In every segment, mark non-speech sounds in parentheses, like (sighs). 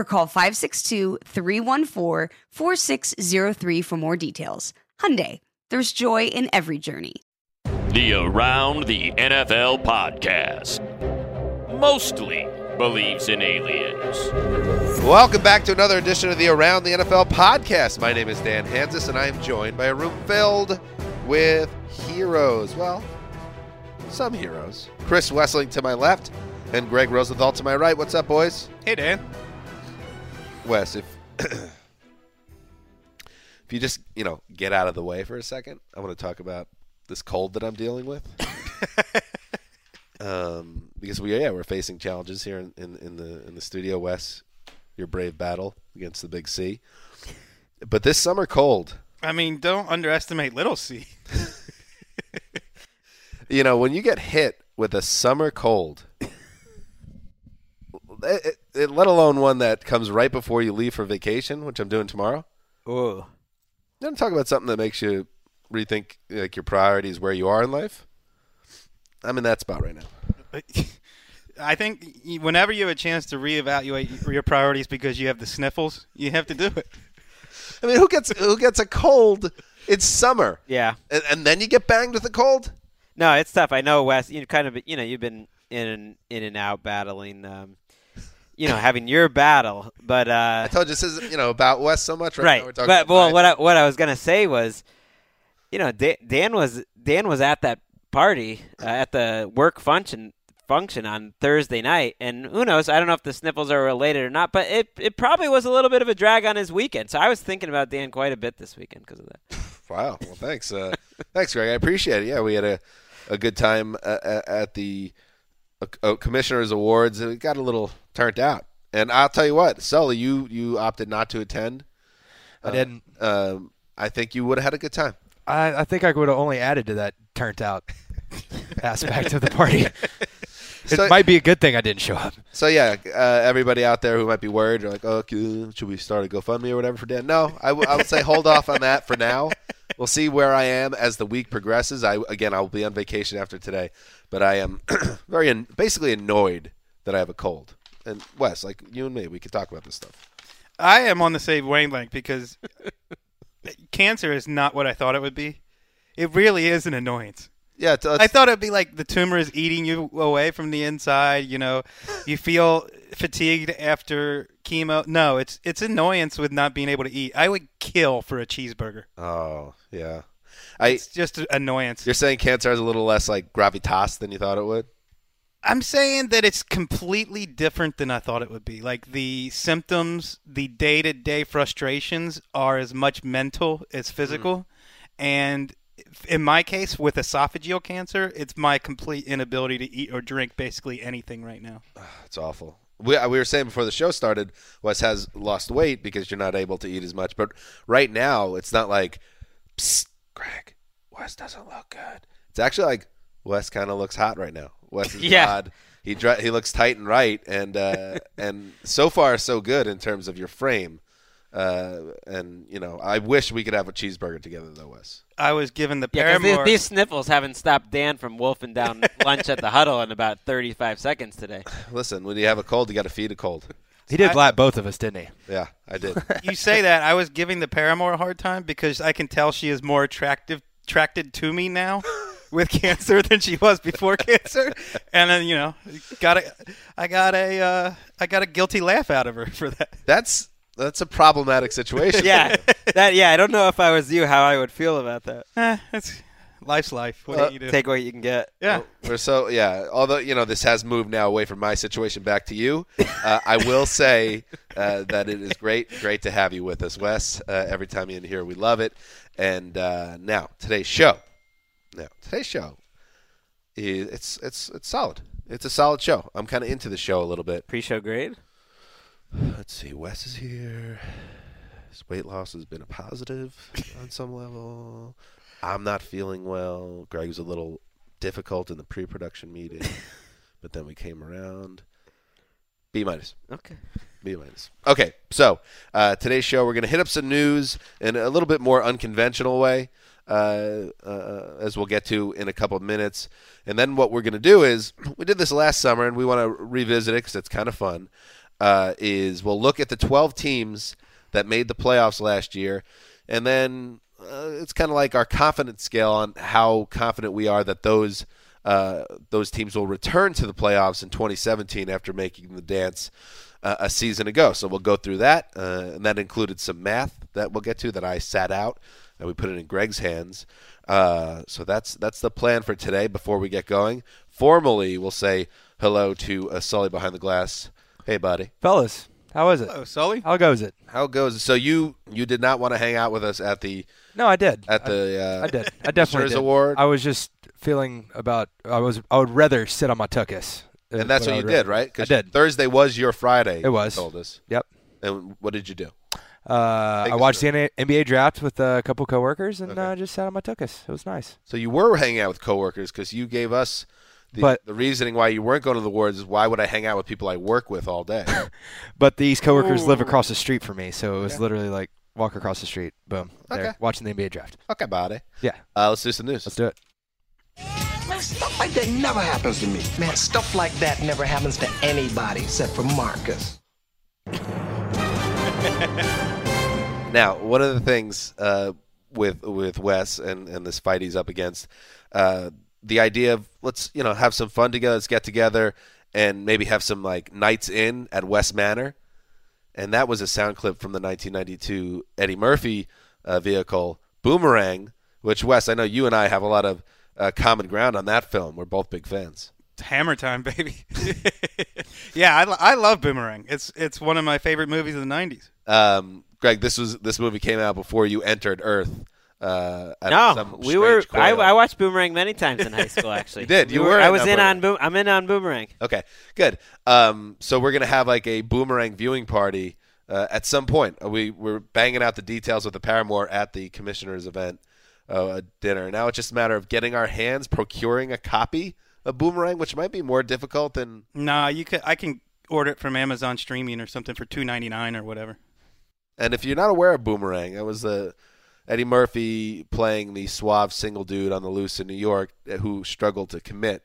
or call 562-314-4603 for more details. Hyundai, there's joy in every journey. The Around the NFL podcast mostly believes in aliens. Welcome back to another edition of the Around the NFL podcast. My name is Dan Hanzus, and I am joined by a room filled with heroes. Well, some heroes. Chris Wesseling to my left, and Greg Rosenthal to my right. What's up, boys? Hey, Dan. Wes, if (clears throat) if you just you know get out of the way for a second, I want to talk about this cold that I'm dealing with. (laughs) um, because we yeah we're facing challenges here in, in, in the in the studio. Wes, your brave battle against the big C. But this summer cold, I mean, don't underestimate Little C. (laughs) you know, when you get hit with a summer cold, it, it, let alone one that comes right before you leave for vacation, which I'm doing tomorrow. Ooh. Then talk about something that makes you rethink like your priorities, where you are in life. I'm in that spot right now. (laughs) I think whenever you have a chance to reevaluate your priorities because you have the sniffles, you have to do it. I mean, who gets who gets a cold? It's summer. Yeah. And, and then you get banged with a cold. No, it's tough. I know, Wes. You kind of, you know, you've been in and in and out battling, um, you know, having your battle. But uh, I told you this isn't, you know, about Wes so much right, right. now. We're talking but about well, mine. what I, what I was gonna say was, you know, Dan, Dan was Dan was at that party uh, at the work function function on Thursday night, and who knows? I don't know if the sniffles are related or not, but it it probably was a little bit of a drag on his weekend. So I was thinking about Dan quite a bit this weekend because of that. (laughs) Wow. Well, thanks. Uh, thanks, Greg. I appreciate it. Yeah, we had a, a good time uh, at the uh, uh, Commissioner's Awards. and It got a little turned out. And I'll tell you what, Sully, you, you opted not to attend. I didn't. Um, I think you would have had a good time. I, I think I would have only added to that turned out (laughs) aspect of the party. (laughs) It So- might be a good thing I didn't show up. So yeah, uh, everybody out there who might be worried, you're like, oh, okay, should we start a GoFundMe or whatever for Dan? No, I, w- I would say hold off on that for now. We'll see where I am as the week progresses. I again, I will be on vacation after today, but I am (clears throat) very an- basically annoyed that I have a cold. And Wes, like you and me, we could talk about this stuff. I am on the same wavelength because (laughs) cancer is not what I thought it would be. It really is an annoyance. Yeah, it's, uh, I thought it'd be like the tumor is eating you away from the inside. You know, you feel fatigued after chemo. No, it's it's annoyance with not being able to eat. I would kill for a cheeseburger. oh yeah. I It's just annoyance. you're saying cancer has a little less like gravitas than you thought it would. I'm saying that it's completely different than I thought it would be. Like the symptoms, the day to day frustrations are as much mental as mm. physical. And in my case, with esophageal cancer, it's my complete inability to eat or drink basically anything right now. (sighs) It's awful. We, we were saying before the show started, Wes has lost weight because you're not able to eat as much. But right now, it's not like, Psst, Greg, Wes doesn't look good. It's actually like Wes kind of looks hot right now. Wes's (laughs) Yeah. pod. He dri- he looks tight and right, and uh, (laughs) and so far so good in terms of your frame. Uh, and you know, I wish we could have a cheeseburger together though, Wes. I was given the Yeah, 'cause these, these sniffles haven't stopped Dan from wolfing down (laughs) lunch at the huddle in about 35 seconds today. (laughs) Listen, when you have a cold, you got to feed a cold. He did I- lap both of us, didn't he? Yeah, I did. (laughs) you say that I was giving the paramour a hard time because I can tell she is more attractive attracted to me now with cancer than she was before cancer, and then you know, got a, I got a, uh, I got a guilty laugh out of her for that. That's that's a problematic situation. Yeah, (laughs) that. Yeah, I don't know if I was you how I would feel about that. Eh, it's life's life. What Uh, do you do? Take what you can get. yeah. We're so yeah. Although you know this has moved now away from my situation back to you, uh, I will say uh, that it is great, great to have you with us, Wes. Uh, every time you're in here, we love it. And uh, now today's show. Now today's show is it's it's it's solid. It's a solid show. I'm kind of into the show a little bit. Pre-show grade. Let's see. Wes is here. His weight loss has been a positive on some level. I'm not feeling well. Greg was a little difficult in the pre-production meeting, (laughs) but then we came around. B minus. Okay. B minus. Okay, so uh, today's show we're going to hit up some news in a little bit more unconventional way, uh, uh, as we'll get to in a couple of minutes. And then what we're going to do is we did this last summer, and we want to revisit it because it's kind of fun. Uh, is we'll look at the 12 teams that made the playoffs last year, and then uh, it's kind of like our confidence scale on how confident we are that those uh, those teams will return to the playoffs in 2017 after making the dance uh, a season ago. So we'll go through that, uh, and that included some math that we'll get to that I sat out and we put it in Greg's hands. Uh, so that's that's the plan for today. Before we get going, formally we'll say hello to uh, Sully behind the glass. Hey, buddy, Fellas, how was it? Oh, Sully. How goes it? how goes? it? So you you did not want to hang out with us at the No, I did. at the uh, I, I did. I definitely Masters did. Award, I was just feeling about. I was. I would rather sit on my tuchus. is and that's what I you would did, rather- right? I did. Thursday was your Friday. It was. You told us. Yep. And what did you do? Uh, Take I us watched through the NBA draft with a couple coworkers and Okay. uh, just sat on my tuchus. It was nice. So you were hanging out with coworkers because you gave us the, But- the reasoning why you weren't going to the awards is why would I hang out with people I work with all day? (laughs) But these coworkers live across the street from me, so it was literally like walk across the street, boom, there, Okay. watching the NBA draft. okay, buddy. Yeah, Uh, let's do some news. let's do it. Man, stuff like that never happens to me. Man, stuff like that never happens to anybody except for Marcus. (laughs) Now, one of the things uh, with with Wes and, and this fight he's up against, uh, the idea of let's you know have some fun together, let's get together and maybe have some like nights in at West Manor, and that was a sound clip from the 1992 Eddie Murphy uh, vehicle Boomerang, which Wes, I know you and I have a lot of uh, common ground on that film. We're both big fans. It's Hammer time, baby. (laughs) yeah, I, lo- I love Boomerang. It's it's one of my favorite movies of the '90s. Um, Greg, this was this movie came out before you entered Earth. Uh, at No, some we were. I. I watched Boomerang many times in high school. Actually, (laughs) You did. You We were I was in program. on. Boom, I'm in on Boomerang. Okay, good. Um, so we're gonna have like a boomerang viewing party uh, at some point. Uh, We we're banging out the details with the paramour at the commissioners' event uh, dinner. Now it's just a matter of getting our hands, procuring a copy of Boomerang, which might be more difficult than. Nah, you could. I can order it from Amazon streaming or something for two ninety nine or whatever. And if you're not aware of Boomerang, it was the Eddie Murphy playing the suave single dude on the loose in New York who struggled to commit.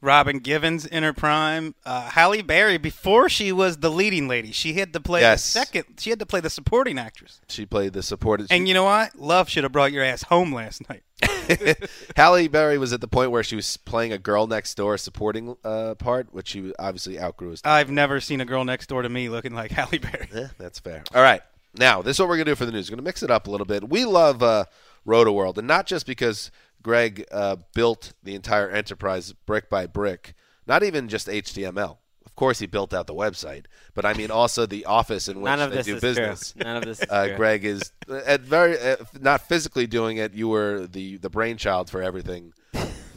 Robin Givens in her prime. Uh, Halle Berry before she was the leading lady. She had to play Yes. the second. She had to play the supporting actress. She played the supporting. And you know what? Love should have brought your ass home last night. (laughs) (laughs) Halle Berry was at the point where she was playing a girl next door supporting uh, part, which she obviously outgrew. I've never seen a girl next door to me looking like (laughs) Halle Berry. Eh, that's fair. All right. Now, this is what we're going to do for the news. We're going to mix it up a little bit. We love uh, Roto World, and not just because Greg uh, built the entire enterprise brick by brick, not even just HTML. Of course, he built out the website, but I mean also the office in which they do business. true. (laughs) None of this is Uh, true. Greg is at very uh, not physically doing it. You were the the brainchild for everything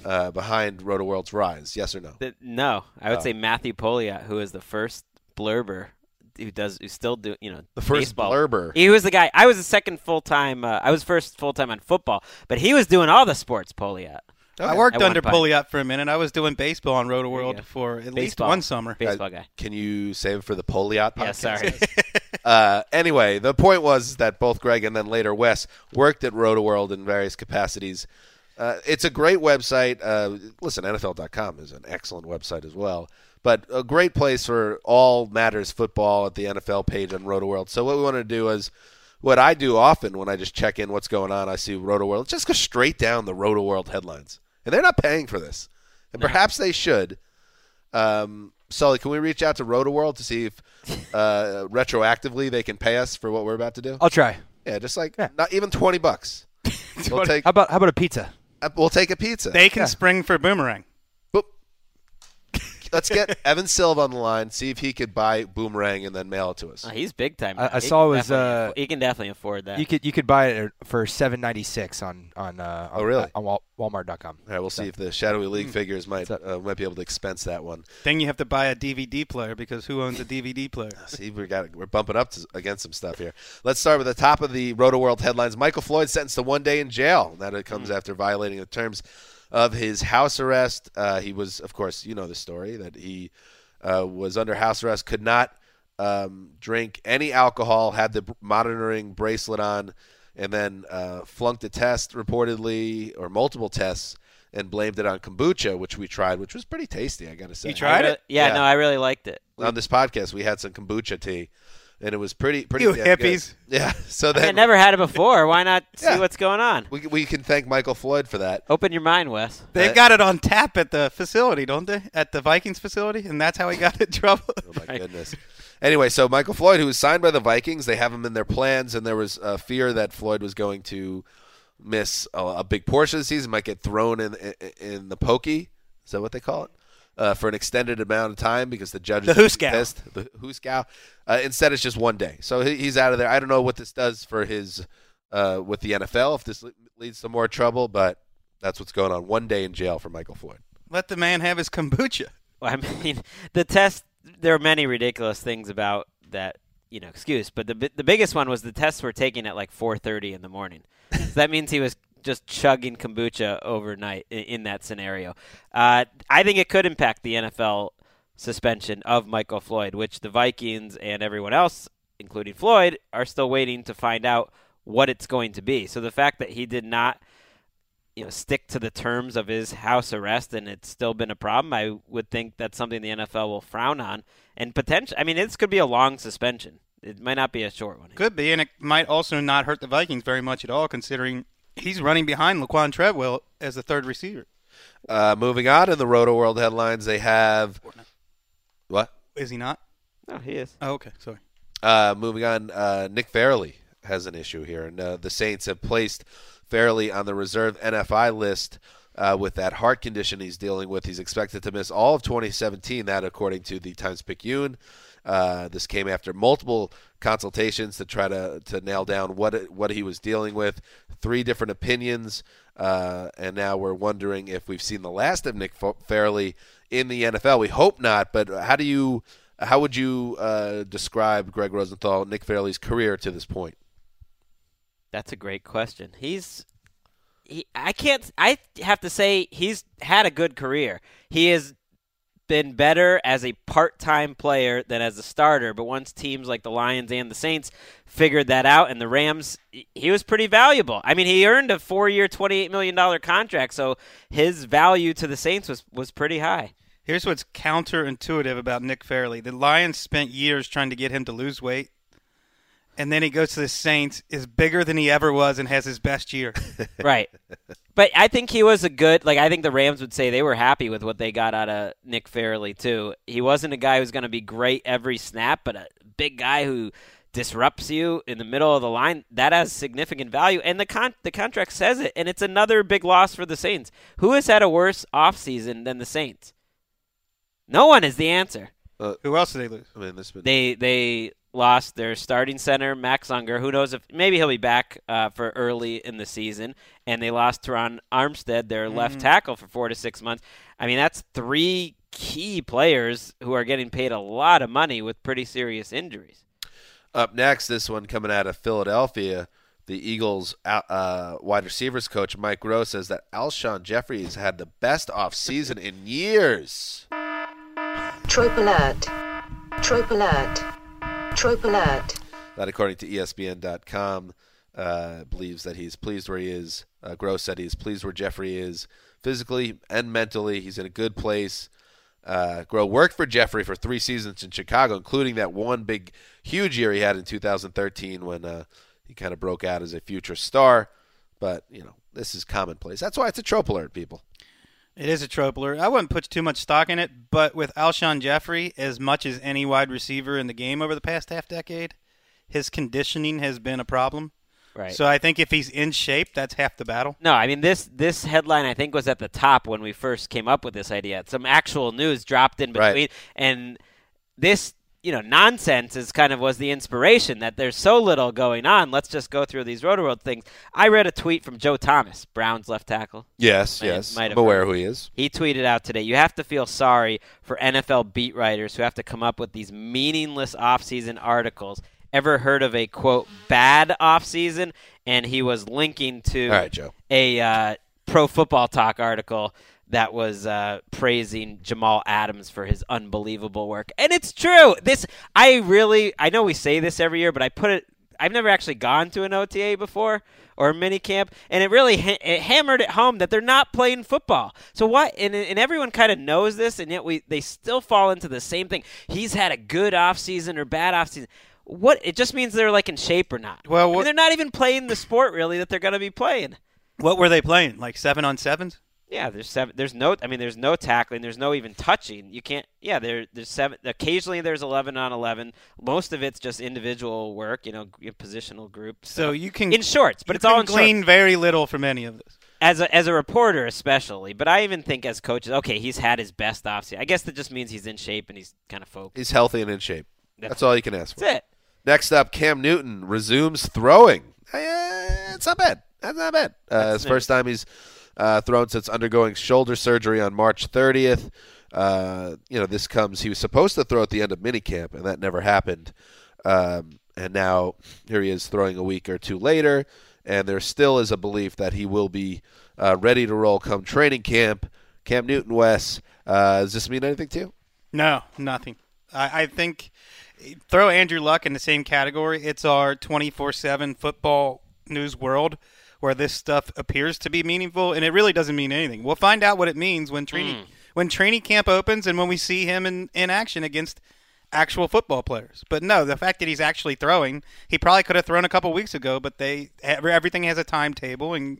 uh, behind Roto World's rise. Yes or no? Th- no, I Oh. would say Matthew Pouliot, who is the first blurber who does who still do you know The first baseball. blurber. He was the guy. I was the second full time. Uh, I was first full time on football, but he was doing all the sports. Pouliot. I worked At under point. Pouliot for a minute. I was doing baseball on Roto World for at least one summer. Baseball guy. Can you save it for the Pouliot podcast? Yeah, sorry. (laughs) Uh, anyway, the point was that both Greg and then later Wes worked at RotoWorld in various capacities. Uh, it's a great website. Uh, listen, NFL.com is an excellent website as well, but a great place for all matters football at the NFL page on RotoWorld. So what we want to do is what I do often when I just check in what's going on. I see RotoWorld. Just go straight down the RotoWorld headlines, and they're not paying for this, and perhaps they should. Um, Sully, can we reach out to RotoWorld to see if uh, retroactively they can pay us for what we're about to do? I'll try. Yeah, just like Yeah. not even twenty bucks. (laughs) we'll take How about how about a pizza? uh, we'll take a pizza. They can spring for boomerang. Boop. Let's get (laughs) Evan Silva on the line. See if he could buy Boomerang and then mail it to us. Oh, he's big time. I- I saw it was, uh, he can definitely afford that. You could you could buy it for seven ninety six on on uh, Oh, really? on Wal- Walmart.com. All right, we'll see if the Shadowy. League figures might uh, might be able to expense that one. Then you have to buy a DVD player because who owns a DVD player? (laughs) See, we got we're bumping up to, against some stuff here. Let's start with the top of the Roto World headlines. Michael Floyd sentenced to one day in jail. That it comes after violating the terms of his house arrest. Uh, he was, of course, you know the story that he uh, was under house arrest, could not um, drink any alcohol, had the monitoring bracelet on, and then uh, flunked a test reportedly or multiple tests. And blamed it on kombucha, which we tried, which was pretty tasty. I got to say. You tried it? Yeah, Yeah. no, I really liked it. on this podcast we had some kombucha tea and it was pretty pretty You damn good. hippies. (laughs) yeah so I then never had it before. Why not (laughs) see Yeah. what's going on? we, we can thank michael floyd for that Open your mind, Wes. They've Uh, got it on tap at the facility, don't they? At the Vikings facility, and that's how he got in (laughs) trouble. oh my goodness anyway so michael floyd who was signed by the vikings they have him in their plans and there was a fear that floyd was going to miss a, a big portion of the season might get thrown in in, in the pokey is that what they call it uh, for an extended amount of time because the judges The would be Hooskow. pissed. The Hooskow. Uh, instead, it's just one day, so he, he's out of there. I don't know what this does for his uh, with the NFL if this leads to more trouble, but that's what's going on. One day in jail for Michael Floyd. Let the man have his kombucha. (laughs) Well, I mean, the test. There are many ridiculous things about that, you know, excuse. But the the biggest one was the tests were taken at like 4:30 in the morning. so (laughs) that means he was just chugging kombucha overnight in, in that scenario. Uh, I think it could impact the NFL suspension of Michael Floyd, which the Vikings and everyone else, including Floyd, are still waiting to find out what it's going to be. So the fact that he did not you know stick to the terms of his house arrest and it's still been a problem i would think that's something the nfl will frown on and potential i mean this could be a long suspension it might not be a short one Could be, and it might also not hurt the Vikings very much at all, considering he's running behind Laquan Treadwell as the third receiver. Uh, moving on in the Roto World headlines, they have what? Is he not? no he is Oh, okay, sorry. Uh, moving on, uh, Nick Fairley has an issue here, and uh, the Saints have placed Fairley on the reserve NFI list uh, with that heart condition he's dealing with. He's expected to miss all of 2017. That, according to the Times Picayune, uh, this came after multiple consultations to try to, to nail down what what he was dealing with. Three different opinions, uh, and now we're wondering if we've seen the last of Nick Fa- Fairley in the NFL. We hope not, but how do you? How would you uh, describe Greg Rosenthal, Nick Fairley's career to this point? that's a great question he's he, i can't i have to say he's had a good career he has been better as a part-time player than as a starter. But once teams like the lions and the saints figured that out and the rams he- was pretty valuable. I mean he earned a four-year $28 million contract so his value to the saints was, was pretty high. Here's what's counterintuitive about Nick Fairley. The Lions spent years trying to get him to lose weight, and then he goes to the Saints, is bigger than he ever was, and has his best year. (laughs) right. But I think he was a good like I think the Rams would say they were happy with what they got out of Nick Fairley too. He wasn't a guy who's going to be great every snap, but a big guy who disrupts you in the middle of the line, that has significant value and the con- the contract says it and it's another big loss for the Saints. Who has had a worse offseason than the Saints? No one is the answer. Uh, who else did they lose? I mean, this been, They they lost their starting center Max Unger. Who knows if maybe he'll be back uh, for early in the season. And they lost Terron Armstead, their left tackle, for four to six months. I mean, that's three key players who are getting paid a lot of money with pretty serious injuries. Up next, this one coming out of Philadelphia. the Eagles uh, uh, wide receivers coach Mike Groce says that Alshon Jeffery has had the best offseason in years. Trope alert. Trope alert. Trope alert. That, according to ESPN.com, uh, believes that he's pleased where he is. Uh, Groce said he's pleased where Jeffery is physically and mentally. He's in a good place. Uh, worked for Jeffery for three seasons in Chicago, including that one big, huge year he had in 2013 when uh, he kind of broke out as a future star. But, you know, this is commonplace. That's why it's a trope alert, people. It is a trope alert. I wouldn't put too much stock in it, but with Alshon Jeffery, as much as any wide receiver in the game over the past half decade, his conditioning has been a problem. Right. So I think if he's in shape, that's half the battle. No, I mean this this headline I think was at the top when we first came up with this idea. Some actual news dropped in between, Right. and this you know nonsense is kind of was the inspiration that there's so little going on. Let's just go through these roto world things. I read a tweet from Joe Thomas, Browns left tackle. Yes, Might- yes. might I'm aware heard. who he is. He tweeted out today, "You have to feel sorry for NFL beat writers who have to come up with these meaningless offseason articles." Ever heard of a quote bad offseason? And he was linking to All right, Joe. a uh, Pro Football Talk article that was uh, praising Jamal Adams for his unbelievable work, and it's true. This I really I know we say this every year, but I put it. I've never actually gone to an OTA before or a mini camp, and it really ha- it hammered it home that they're not playing football. So what? And, and everyone kind of knows this, and yet we they still fall into the same thing. He's had a good offseason or bad offseason. What? It just means they're like in shape or not. Well, I mean, they're not even playing the sport really that they're going to be playing. What were they playing? Like seven on sevens? Yeah, there's seven. There's no. I mean, there's no tackling. There's no even touching. You can't. Yeah, there. There's seven. Occasionally, there's eleven on eleven. Most of it's just individual work. You know, positional groups. So you can in shorts, but you it's all can in glean shorts. very little from any of this. As a as a reporter, especially. But I even think as coaches, okay, he's had his best offseason. I guess that just means he's in shape and he's kind of focused. He's healthy and in shape. That's- That's all you can ask for. That's it. Next up, Cam Newton resumes throwing. Eh, it's not bad. That's not bad. Uh, That's his first time he's uh, thrown since undergoing shoulder surgery on March 30th. Uh, you know, this comes. He was supposed to throw at the end of minicamp, and that never happened. Um, and now here he is throwing a week or two later, and there still is a belief that he will be uh, ready to roll come training camp. Cam Newton, Wes, uh, does this mean anything to you? No, nothing. I, I think throw Andrew Luck in the same category. It's our 24 7 football news world where this stuff appears to be meaningful, and it really doesn't mean anything. We'll find out what it means when training, hmm. when training camp opens and when we see him in, in action against actual football players. But no, the fact that he's actually throwing, he probably could have thrown a couple weeks ago, but they everything has a timetable and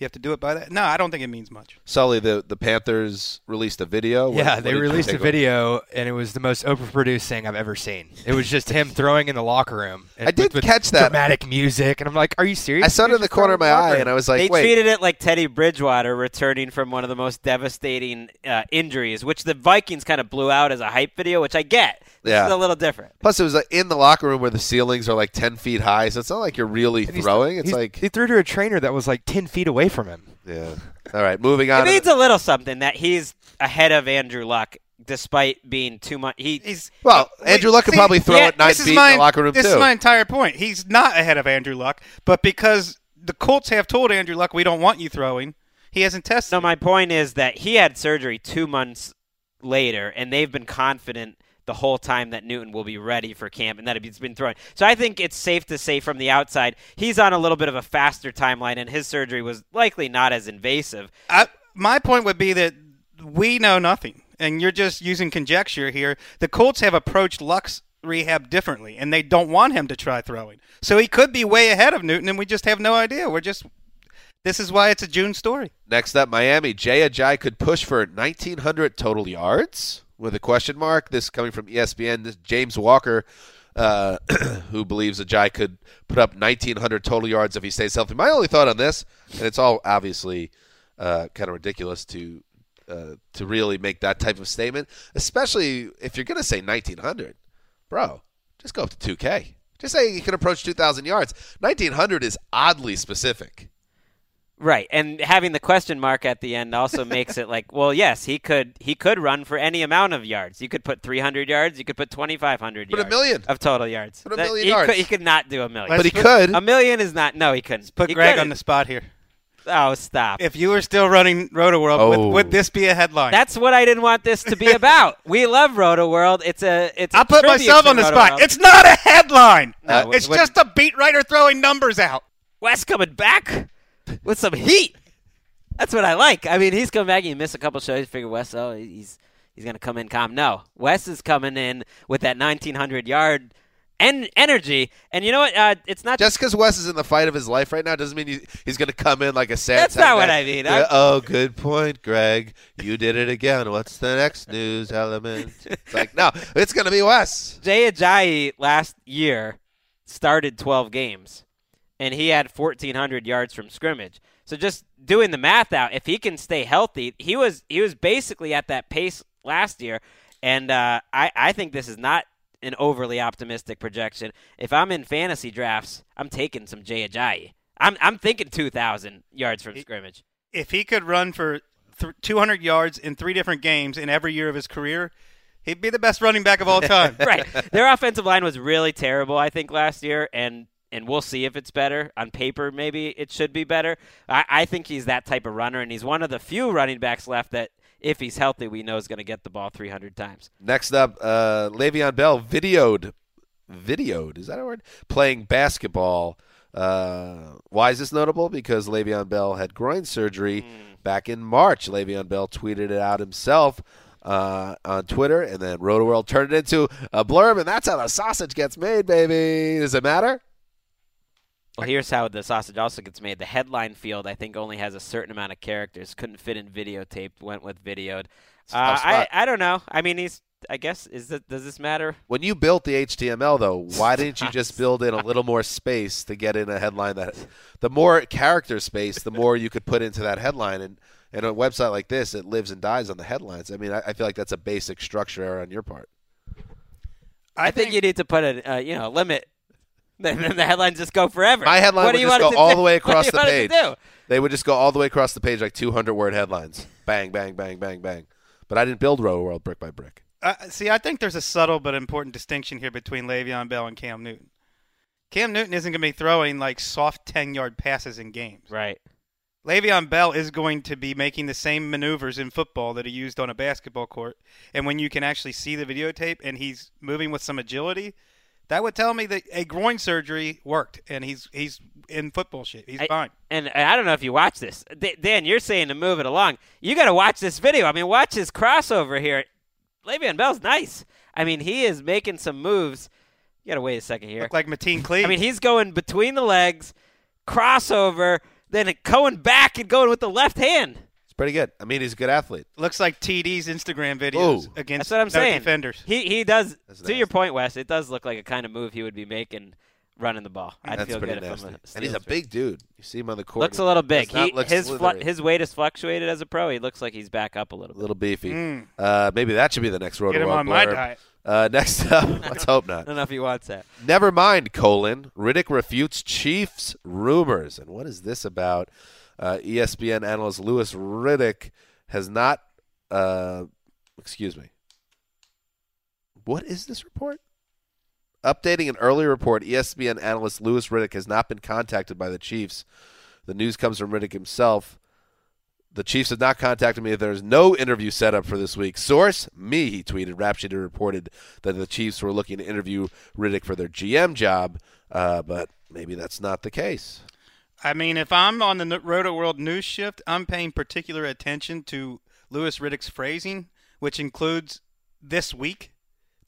you have to do it by that. No, I don't think it means much. Sully, the, the Panthers released a video. What- Yeah, what they released a take away? video, and it was the most overproduced thing I've ever seen. It was just him throwing in the locker room. and I did with, with catch that. dramatic music, and I'm like, "Are you serious?" I saw it in the corner of my throwing in the eye, and I was like, they wait. treated it like Teddy Bridgewater returning from one of the most devastating uh, injuries, which the Vikings kind of blew out as a hype video, which I get. This Yeah. is a little different. Plus, it was like, in the locker room where the ceilings are like ten feet high, so it's not like you're really And he's- throwing. It's like, he threw to a trainer that was like ten feet away from him. yeah. All right, moving on. It to means the- a little something that he's ahead of Andrew Luck, despite being too much. He, He's well, uh, Andrew Luck could see, probably throw yeah, it nine this is feet my- in the locker room This too. is my entire point. He's not ahead of Andrew Luck, but because the Colts have told Andrew Luck we don't want you throwing, he hasn't tested. no, my point is that he had surgery two months later, and they've been confident the whole time that Newton will be ready for camp and that he's been throwing. So I think it's safe to say from the outside he's on a little bit of a faster timeline, and his surgery was likely not as invasive. I, my point would be that we know nothing, and you're just using conjecture here. The Colts have approached Luck's rehab differently, and they don't want him to try throwing. So he could be way ahead of Newton, and we just have no idea. We're just. This is why it's a June story. Next up, Miami. Jay Ajayi could push for 1,900 total yards with a question mark. This coming from ESPN. This James Walker, uh, (clears throat) who believes Ajayi could put up 1,900 total yards if he stays healthy. My only thought on this, and it's all obviously uh, kind of ridiculous to uh, to really make that type of statement, especially if you're going to say 1,900, bro. Just go up to 2K. Just say you can approach 2,000 yards. 1,900 is oddly specific. Right, and having the question mark at the end also makes it like, well, yes, he could he could run for any amount of yards. You could put 300 yards, you could put 2,500 Put yards. a million. of total yards. Put a That- million he yards. Could, he could not do a million. But he put- could. a million is not. No, he couldn't. Put He Greg couldn't. on the spot here. Oh, stop. If you were still running Roto World, Oh. would, would oh. this be a headline? That's what I didn't want this to be about. (laughs) we love Roto World. It's a it's. I a put myself on the Roto spot. World. It's not a headline. No, it's what- just a beat writer throwing numbers out. Wes coming back with some heat. That's what I like. I mean, he's coming back. He missed a couple shows. You figure Wes, oh, he's he's gonna come in calm. No, Wes is coming in with that 1900 yard en- energy. And you know what? Uh, it's not Just because Wes is in the fight of his life right now doesn't mean he, he's going to come in like a sad. That's not what. I mean. Yeah, oh, good point, Greg. You did it again. What's the next news element? It's like no, it's going to be Wes. (laughs) Jay Ajayi last year started 12 games, and he had 1,400 yards from scrimmage. So just doing the math out, if he can stay healthy, he was he was basically at that pace last year, and uh, I I think this is not an overly optimistic projection. If I'm in fantasy drafts, I'm taking some Jay Ajayi. I'm I'm thinking 2,000 yards from scrimmage. If he could run for th- 200 yards in three different games in every year of his career, he'd be the best running back of all time. (laughs) right. Their offensive line was really terrible, I think, last year, and and we'll see if it's better. On paper, maybe it should be better. I, I think he's that type of runner, and he's one of the few running backs left that, if he's healthy, we know is going to get the ball 300 times. Next up, uh, Le'Veon Bell videoed, videoed is that a word? Playing basketball. Uh, why is this notable? Because Le'Veon Bell had groin surgery back in March. Le'Veon Bell tweeted it out himself uh, on Twitter, and then RotoWorld turned it into a blurb, and that's how the sausage gets made, baby. Does it matter? Well, here's how the sausage also gets made. The headline field, I think, only has a certain amount of characters. Couldn't fit in videotaped. Went with videoed. Uh, I. I don't know. I mean, he's. I guess is it does this matter? When you built the HTML, though, why didn't you just (laughs) build in a little more space to get in a headline that the more character space, the more you could put into that headline? And, and a website like this, it lives and dies on the headlines. I mean, I, I feel like that's a basic structure error on your part. I, think, you need to put a uh, you know limit. (laughs) Then then the headlines just go forever. My headline What would do you just want go to all do? the way (laughs) across you the page. They would just go all the way across the page, like 200 word headlines. Bang, bang, bang, bang, bang. But I didn't build Roto World brick by brick. Uh, see, I think there's a subtle but important distinction here between Le'Veon Bell and Cam Newton. Cam Newton isn't going to be throwing like soft 10 yard passes in games. Right. Le'Veon Bell is going to be making the same maneuvers in football that he used on a basketball court. And when you can actually see the videotape and he's moving with some agility, that would tell me that a groin surgery worked and he's he's in football shape. He's I- fine. And I don't know if you watch this, D- Dan. You're saying to move it along. You got to watch this video. I mean, watch his crossover here. Le'Veon Bell's nice. I mean, he is making some moves. You got to wait a second here. Look like Mateen Cleaves. I mean, he's going between the legs, crossover, then going back and going with the left hand. It's pretty good. I mean, he's a good athlete. looks like TD's Instagram videos Ooh. against That's what I'm saying. defenders. He he does. That's to your point, Wes, it does look like a kind of move he would be making running the ball. I'd That's feel pretty good if nasty. I'm a and he's a Steelers big dude. You see him on the court. Looks a little big. He, look his flu- slithery. his weight has fluctuated as a pro. He looks like he's back up a little a little beefy. Mm. Uh, maybe that should be the next Roto Get him World on my diet. Uh, (laughs) next up, let's hope not. (laughs) I don't know if he wants that. Never mind, colon. Riddick refutes Chiefs rumors. And what is this about? Uh, ESPN analyst Louis Riddick has not. Uh, excuse me. What is this report? Updating an earlier report, ESPN analyst Louis Riddick has not been contacted by the Chiefs. The news comes from Riddick himself. The Chiefs have not contacted me. There's no interview set up for this week. Source, me, he tweeted. Rap reported that the Chiefs were looking to interview Riddick for their GM job, uh, but maybe that's not the case. I mean, if I'm on the Roto World news shift, I'm paying particular attention to Louis Riddick's phrasing, which includes this week.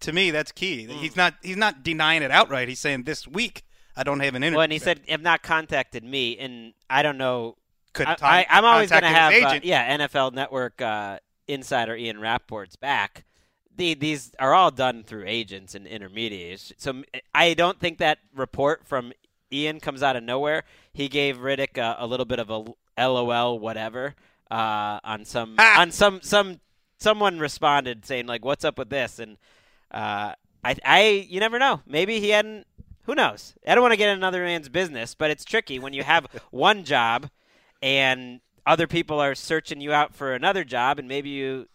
To me, that's key. Hmm. He's not he's not denying it outright. He's saying this week I don't have an interview. Well, and he said, "Have not contacted me," and I don't know. Could I, I, I'm always going to have, uh, yeah, NFL Network uh, insider Ian Rapoport's back. The, these are all done through agents and intermediaries. So I don't think that report from Ian comes out of nowhere. He gave Riddick a, a little bit of a LOL whatever uh, on some Ha! on some some someone responded saying like, "What's up with this?" And uh, I I you never know. Maybe he hadn't. Who knows? I don't want to get in another man's business, but it's tricky when you have (laughs) one job and other people are searching you out for another job, and maybe you,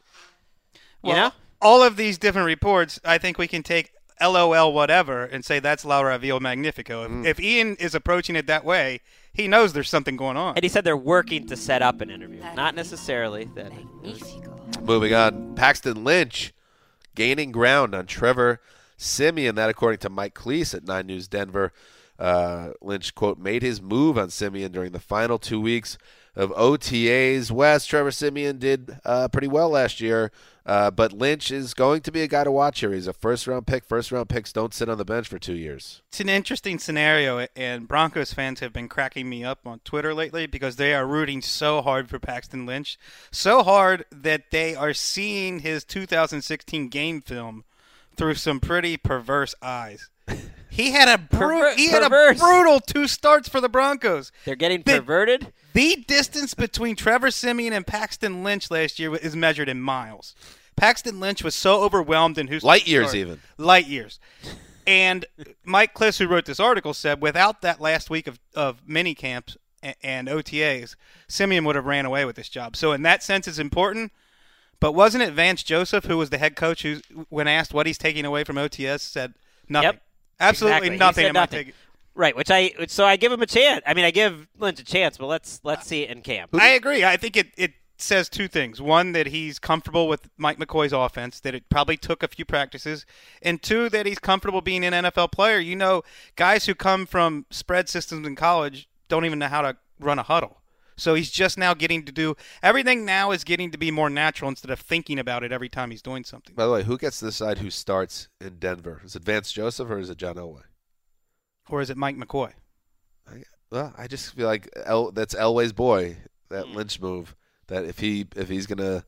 you Well, know, all of these different reports, I think we can take LOL whatever and say that's La Raville Magnifico. If, Mm. if Ian is approaching it that way, he knows there's something going on. and he said they're working to set up an interview, not necessarily that. Moving on, Paxton Lynch gaining ground on Trevor Siemian. That, according to Mike Klis at Nine News Denver, uh, Lynch quote made his move on Siemian during the final two weeks of OTAs. West Trevor Siemian did uh, pretty well last year, uh, but Lynch is going to be a guy to watch here. He's a first round pick. First round picks don't sit on the bench for two years. It's an interesting scenario, and Broncos fans have been cracking me up on Twitter lately because they are rooting so hard for Paxton Lynch, so hard that they are seeing his 2016 game film through some pretty perverse eyes. He had a bru- Perver- he had a brutal two starts for the Broncos. They're getting The- perverted. The distance between Trevor Siemian and Paxton Lynch last year is measured in miles. Paxton Lynch was so overwhelmed in who's Light years even. light years. And Mike Klis, who wrote this article, said without that last week of, of mini camps and, and OTAs, Siemian would have ran away with this job. So in that sense, it's important. But wasn't it Vance Joseph who was the head coach who, when asked what he's taking away from OTS, said nothing. Yep. Absolutely Exactly. Nothing. said am I nothing. Right, which I so I give him a chance. I mean, I give Lynch a chance, but let's let's see it in camp. I agree. I think it, it says two things. One, that he's comfortable with Mike McCoy's offense, that it probably took a few practices. And two, that he's comfortable being an NFL player. You know, guys who come from spread systems in college don't even know how to run a huddle. So he's just now getting to do everything now is getting to be more natural instead of thinking about it every time he's doing something. By the way, who gets to decide who starts in Denver? Is it Vance Joseph or is it John Elway? Or is it Mike McCoy? Well, I just feel like El, that's Elway's boy, Hmm. that Lynch move. That if he if he's gonna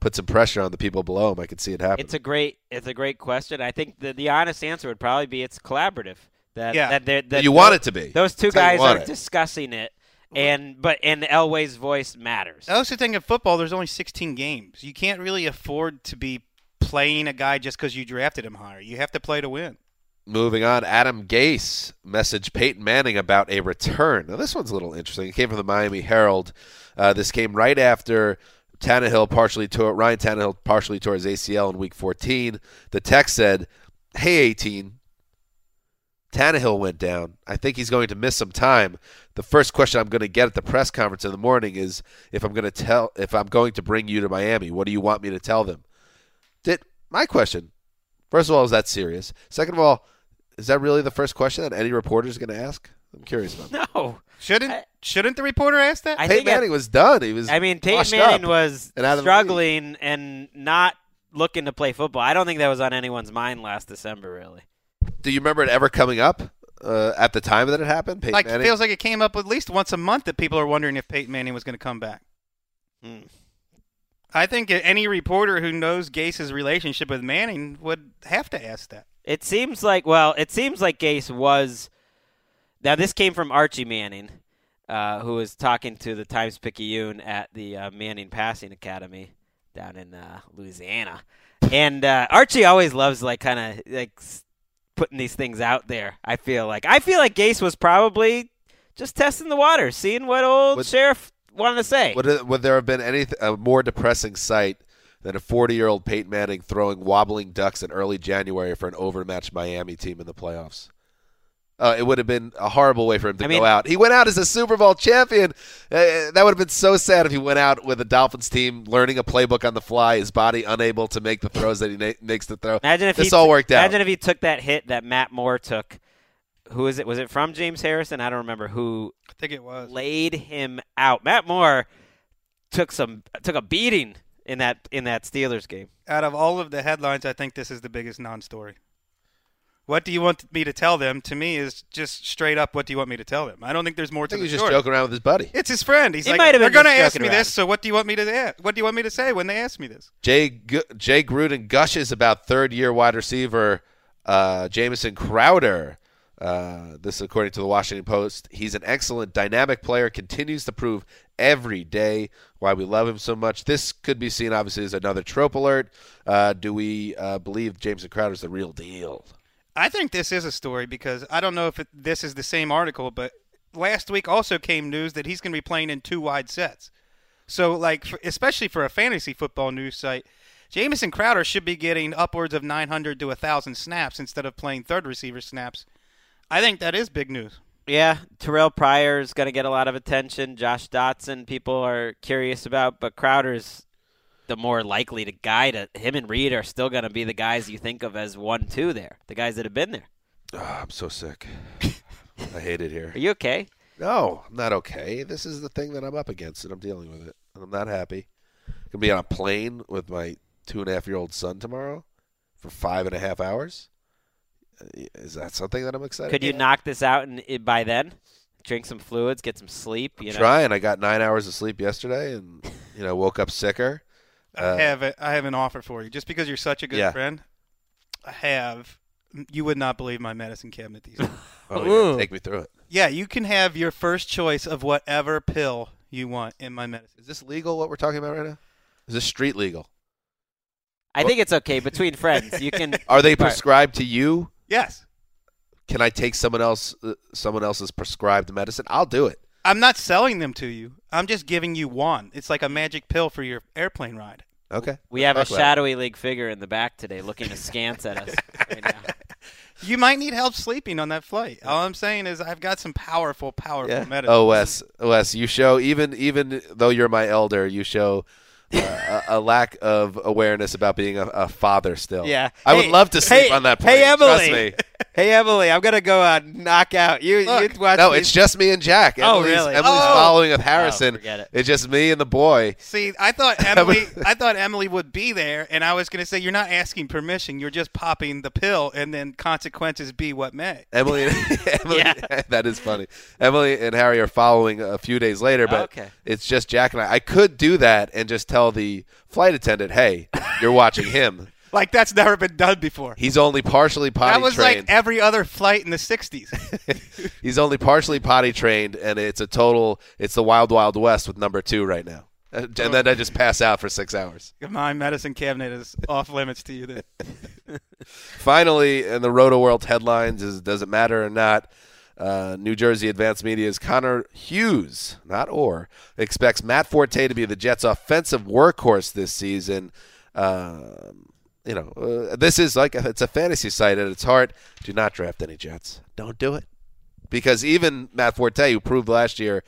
put some pressure on the people below him, I could see it happen. It's a great it's a great question. I think the the honest answer would probably be it's collaborative. That Yeah. that, that You want it to be. Those two That's guys are it. discussing it, and but and Elway's voice matters. I also think in football, there's only 16 games. You can't really afford to be playing a guy just because you drafted him higher. You have to play to win. Moving on, Adam Gase messaged Peyton Manning about a return. Now, this one's a little interesting. It came from the Miami Herald. Uh, this came right after Tannehill partially tore Ryan Tannehill partially tore his ACL in Week 14. The text said, "Hey, 18, Tannehill went down. I think he's going to miss some time. The first question I'm going to get at the press conference in the morning is if I'm going to tell if I'm going to bring you to Miami. What do you want me to tell them?" Did my question First of all, is that serious? Second of all, is that really the first question that any reporter is going to ask? I'm curious about that. no, Shouldn't I- shouldn't the reporter ask that? I Peyton think at- Manning was done. He was. I mean, Peyton Manning was and out of the struggling and not looking to play football. I don't think that was on anyone's mind last December, really. Do you remember it ever coming up uh, at the time that it happened? Peyton like it feels like it came up at least once a month that people are wondering if Peyton Manning was going to come back. Hmm. I think any reporter who knows Gase's relationship with Manning would have to ask that. It seems like well, it seems like Gase was. Now this came from Archie Manning, uh, who was talking to the Times Picayune at the uh, Manning Passing Academy down in uh, Louisiana, and uh, Archie always loves like kind of like s- putting these things out there. I feel like I feel like Gase was probably just testing the water, seeing what old Would- sheriff wanted to say. Would, uh, would there have been any a more depressing sight than a 40 year old Peyton Manning throwing wobbling ducks in early January for an overmatched Miami team in the playoffs? Uh, it would have been a horrible way for him to I go mean- out. He went out as a Super Bowl champion. Uh, that would have been so sad if he went out with the Dolphins team learning a playbook on the fly, his body unable to make the throws that he na- makes to throw. Imagine if this he all t- worked out. Imagine if he took that hit that Matt Moore took. Who is it? Was it from James Harrison? I don't remember who I think it was. laid him out. Matt Moore took some took a beating in that in that Steelers game. Out of all of the headlines, I think this is the biggest non-story. What do you want me to tell them? To me, is just straight up. What do you want me to tell them? I don't think there's more I to think the he was just joking around with his buddy. It's his friend. He's He like, might have they're going to ask me around. this. So what do you want me to ask? What do you want me to say when they ask me this? Jay Gu- Jay Gruden gushes about third year wide receiver uh, Jamison Crowder. Uh, this, according to the Washington Post, he's an excellent, dynamic player. Continues to prove every day why we love him so much. This could be seen, obviously, as another trope alert. Uh, do we uh, believe Jamison Crowder is the real deal? I think this is a story because I don't know if it, this is the same article, but last week also came news that he's going to be playing in two wide sets. So, like, for, especially for a fantasy football news site, Jamison Crowder should be getting upwards of 900 to 1,000 snaps instead of playing third receiver snaps. I think that is big news. Yeah, Terrelle Pryor is going to get a lot of attention. Josh Doctson, people are curious about, but Crowder's the more likely to guide to him and Reed are still going to be the guys you think of as one two there, the guys that have been there. Oh, I'm so sick. I hate it here. Are you okay? No, I'm not okay. This is the thing that I'm up against, and I'm dealing with it. And I'm not happy. I'm Gonna be on a plane with my two and a half year old son tomorrow for five and a half hours. Uh, Is that something that I'm excited? Could you about? knock this out and by then? Drink some fluids, get some sleep. You know, Trying. I got nine hours of sleep yesterday, and you know woke up sicker. I Uh, have a, I have an offer for you. Just because you're such a good Yeah. friend, I have. You would not believe my medicine cabinet these days. (laughs) Oh, yeah, take me through it. yeah, you can have your first choice of whatever pill you want in my medicine. Is this legal? What we're talking about right now? Is this street legal? I think it's okay between friends. You can. (laughs) Are they prescribed to you? Yes. Can I take someone else, uh, someone else's prescribed medicine? I'll do it. I'm not selling them to you. I'm just giving you one. It's like a magic pill for your airplane ride. Okay. We have a Let's talk about shadowy league figure in the back today, looking askance at us right now. (laughs) You might need help sleeping on that flight. All I'm saying is I've got some powerful, powerful Yeah. medicine. Oh, Wes, Wes, you show even even though you're my elder, you show uh, a, a lack of awareness about being a, a father. Still, Yeah. I would love to sleep hey- on that plane. hey, Emily. Trust me. (laughs) Hey Emily, I'm gonna go uh, knock out you. Look, you watch No, these- it's just me and Jack. Oh, Emily's, really? Emily's Oh. following with Harrison. forget it. It's just me and the boy. See, I thought (laughs) Emily, I thought Emily would be there, and I was going to say you're not asking permission. You're just popping the pill, and then consequences be what may. Emily, (laughs) (laughs) Emily Yeah. that is funny. Emily and Harry are following a few days later, but Okay. it's just Jack and I. I could do that and just tell the flight attendant, "Hey, you're watching him. Like that's never been done before. He's only partially potty trained. That was trained. like every other flight in the '60s. (laughs) He's only partially potty trained, and it's a total. It's the wild, wild west with number two right now. Uh, And then I just pass out for six hours. My medicine cabinet is off limits to you. Then. (laughs) Finally, in the Roto World headlines, is does it matter Orr not? Uh, New Jersey Advanced Media's Connor Hughes, not or, expects Matt Forte to be the Jets' offensive workhorse this season. Um, you know, uh, this is like a, it's a fantasy site at its heart. Do not draft any Jets. Don't do it because even Matt Forte, who proved last year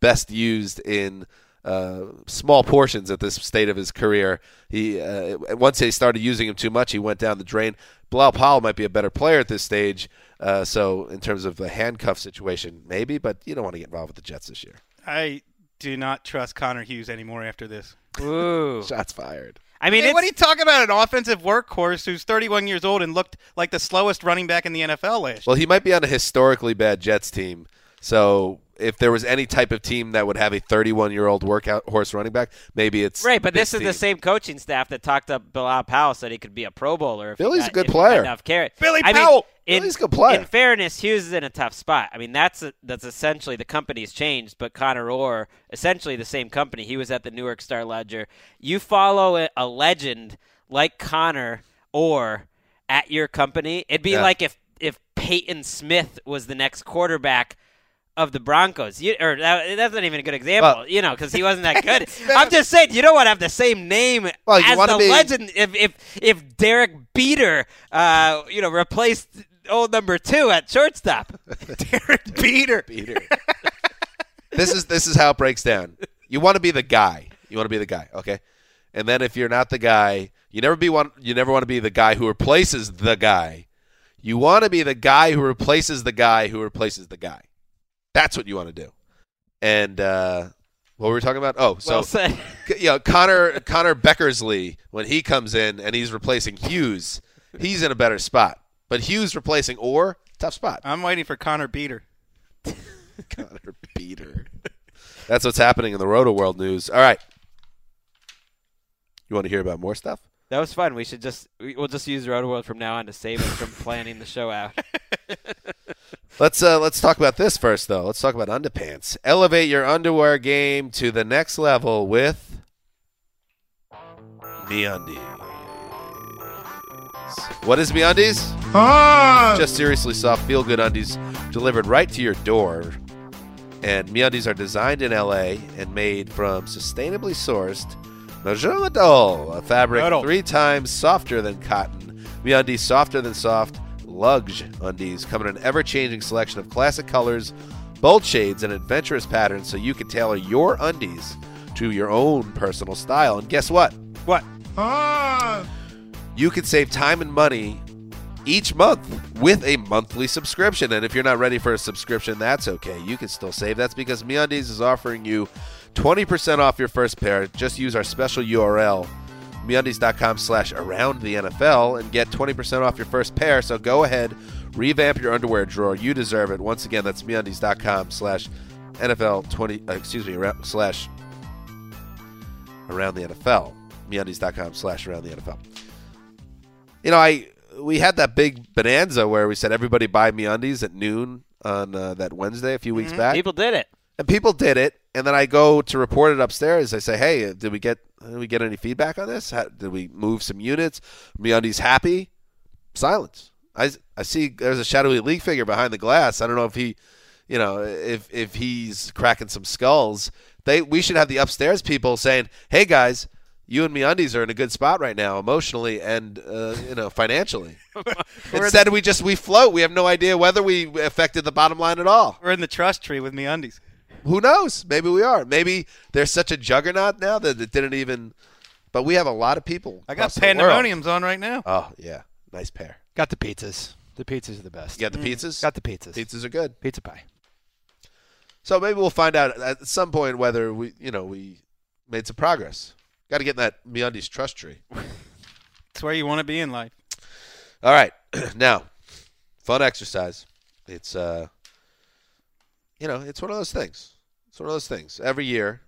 best used in uh, small portions at this state of his career, he uh, once they started using him too much, he went down the drain. Bilal Powell might be a better player at this stage. Uh, so in terms of the handcuff situation, maybe, but you don't want to get involved with the Jets this year. I do not trust Connor Hughes anymore after this. Ooh. Shots fired. I mean, Hey, what are you talking about? An offensive workhorse who's 31 years old and looked like the slowest running back in the NFL last year. Well, he might be on a historically bad Jets team. So if there was any type of team that would have a 31 year old workout horse running back, maybe it's right, but this this is the same coaching staff that talked up Bilal Powell said he could be a Pro Bowler. If he Billy's got- a good if he got player. Enough carrot. Billy I mean, Powell! in- Billy's a good player. In fairness, Hughes is in a tough spot. I mean, that's a, that's essentially the company's changed, but Connor Orr, essentially the same company. He was at the Newark Star Ledger. You follow a, a legend like Connor Orr at your company. It'd be Yeah. like if if Peyton Smith was the next quarterback of the Broncos. You, or that, that's not even a good example, Well- you know, because he wasn't that (laughs) good. I'm just saying, you don't want to have the same name Well, as the be- legend. If if if Derek Beater, uh, you know, replaced old number two at shortstop. (laughs) Derek Beater. Peter. (laughs) this is this is how it breaks down. You want to be the guy. You want to be the guy, okay? And then if you're not the guy, you never be one. You never want to be the guy who replaces the guy. You want to be the guy who replaces the guy who replaces the guy. That's what you want to do. And uh, what were we talking about? Oh, so well said. (laughs) you know, Connor Connor Beckersley when he comes in and he's replacing Hughes, he's in a better spot. But Hughes replacing Orr, tough spot. I'm waiting for Connor Beater. (laughs) Connor Beater. That's what's happening in the Roto World news. All right. You want to hear about more stuff? That was fun. We should just we- we'll just use Roto World from now on to save us from (laughs) planning the show out. (laughs) Let's uh, let's talk about this first, though. Let's talk about underpants. Elevate your underwear game to the next level with MeUndies. What is MeUndies? Just seriously soft, feel good undies delivered right to your door. And MeUndies are designed in LA and made from sustainably sourced MicroModal, a fabric three times softer than cotton. MeUndies softer than soft. Luge undies come in an ever-changing selection of classic colors, bold shades, and adventurous patterns, so you can tailor your undies to your own personal style. And guess what? What? Ah. you can save time and money each month with a monthly subscription. And if you're not ready for a subscription, that's okay. You can still save. That's because MeUndies is offering you 20% off your first pair. Just use our special URL, MeUndies.com slash around the NFL, and get 20% off your first pair. So go ahead, revamp your underwear drawer. You deserve it. Once again, that's MeUndies.com slash NFL 20, uh, excuse me, around, slash around the NFL. MeUndies.com slash around the NFL you know, I we had that big bonanza where we said everybody buy me undies at noon on uh, that Wednesday a few weeks back, People did it. and people did it. And then I go to report it upstairs. I say, "Hey, did we get did we get any feedback on this? How, did we move some units? Me undies happy?" Silence. I I see there's a shadowy league figure behind the glass. I don't know if he, you know, if if he's cracking some skulls. They we should have the upstairs people saying, "Hey guys." You and me undies are in a good spot right now, emotionally and uh, you know financially. (laughs) Instead, we just we float. We have no idea whether we affected the bottom line at all. We're in the trust tree with me undies. Who knows? Maybe we are. Maybe there's such a juggernaut now that it didn't even. But we have a lot of people. I got across the world. pandemoniums on right now. Oh yeah, nice pair. Got the pizzas. The pizzas are the best. You got the pizzas. Got the pizzas. pizzas are good. Pizza pie. So maybe we'll find out at some point whether we, you know, we made some progress. Got to get in that MeUndies trust tree. (laughs) It's where you want to be in life. All right, (clears throat) now, fun exercise. It's uh, you know, it's one of those things. It's one of those things. Every year,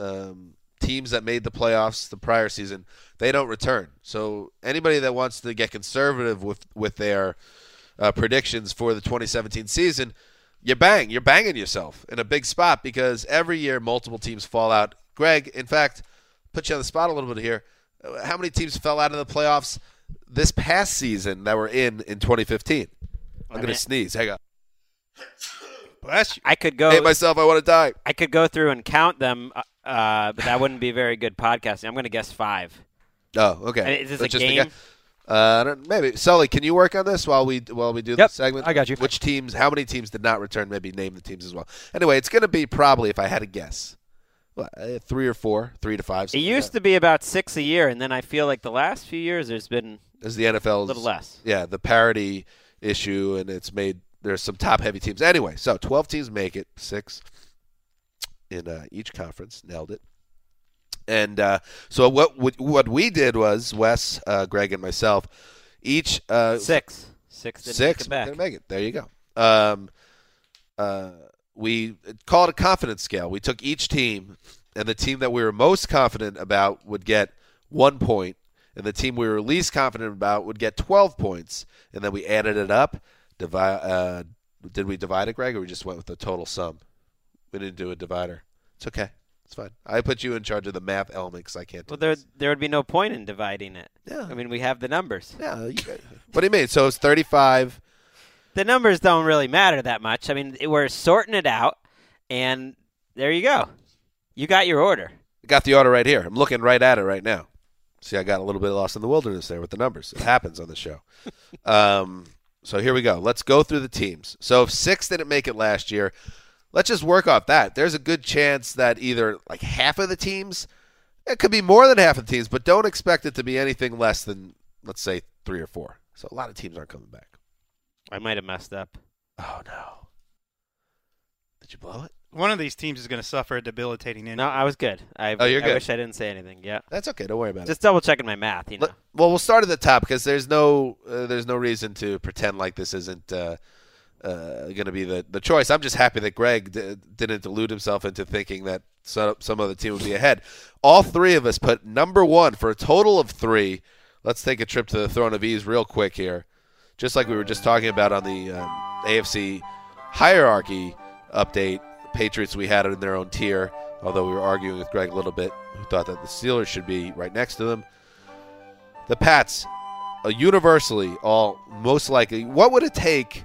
um, teams that made the playoffs the prior season, they don't return. So anybody that wants to get conservative with with their uh, predictions for the 2017 season, you bang, you're banging yourself in a big spot because every year multiple teams fall out. Greg, in fact, put you on the spot a little bit here. How many teams fell out of the playoffs this past season that were in in 2015? I'm going to sneeze. Hang on. (laughs) Bless you. I could go. Hate myself. I want to die. I could go through and count them, uh, uh, but that wouldn't be very good podcasting. I'm going to guess five. Oh, okay. And is this That's a just game? guy- Uh, I don't, maybe Sully, can you work on this while we while we do Yep, the segment? I got you. Which teams? How many teams did not return? Maybe name the teams as well. Anyway, it's going to be probably, if I had to guess, what, uh, three or four, three to five. It used to be about six a year, and then I feel like the last few years there's been as the NFL's a little less. Yeah, the parity issue, and it's made there's some top heavy teams. Anyway, so 12 teams make it, six in uh, each conference, nailed it. And uh, so what what what we did was Wes, uh, Greg, and myself each uh, Six. Six didn't six make didn't make it. There you go. Um, uh, we call it a confidence scale. We took each team, and the team that we were most confident about would get one point, and the team we were least confident about would get twelve points, and then we added it up. Divide. Uh, did we divide it, Greg, or we just went with the total sum? We didn't do a divider. It's okay. It's fine. I put you in charge of the math element because I can't. Do Well, there this. there would be no point in dividing it. Yeah. I mean, we have the numbers. Yeah. What do you mean? So it's thirty-five. The numbers don't really matter that much. I mean, we're sorting it out, and there you go. You got your order. Got the order right here. I'm looking right at it right now. See, I got a little bit lost in the wilderness there with the numbers. It happens on the show. (laughs) um, so here we go. Let's go through the teams. So if six didn't make it last year, let's just work off that. There's a good chance that either like half of the teams, it could be more than half of the teams, but don't expect it to be anything less than let's say three or four. So a lot of teams aren't coming back. I might have messed up. Oh no! Did you blow it? One of these teams is going to suffer a debilitating injury. No, I was good. I, Oh, you're I good. wish I didn't say anything. Yeah. That's okay. Don't worry about it. Just double checking my math, you know. Let- well, we'll start at the top because there's no uh, there's no reason to pretend like this isn't uh, uh, going to be the, the choice. I'm just happy that Greg d- didn't delude himself into thinking that some some other team would be ahead. All three of us put number one for a total of three. Let's take a trip to the throne of ease real quick here, just like we were just talking about on the um, AFC hierarchy update. Patriots we had it in their own tier, although we were arguing with Greg a little bit, who thought that the Steelers should be right next to them. The Pats, uh, universally, all most likely. What would it take?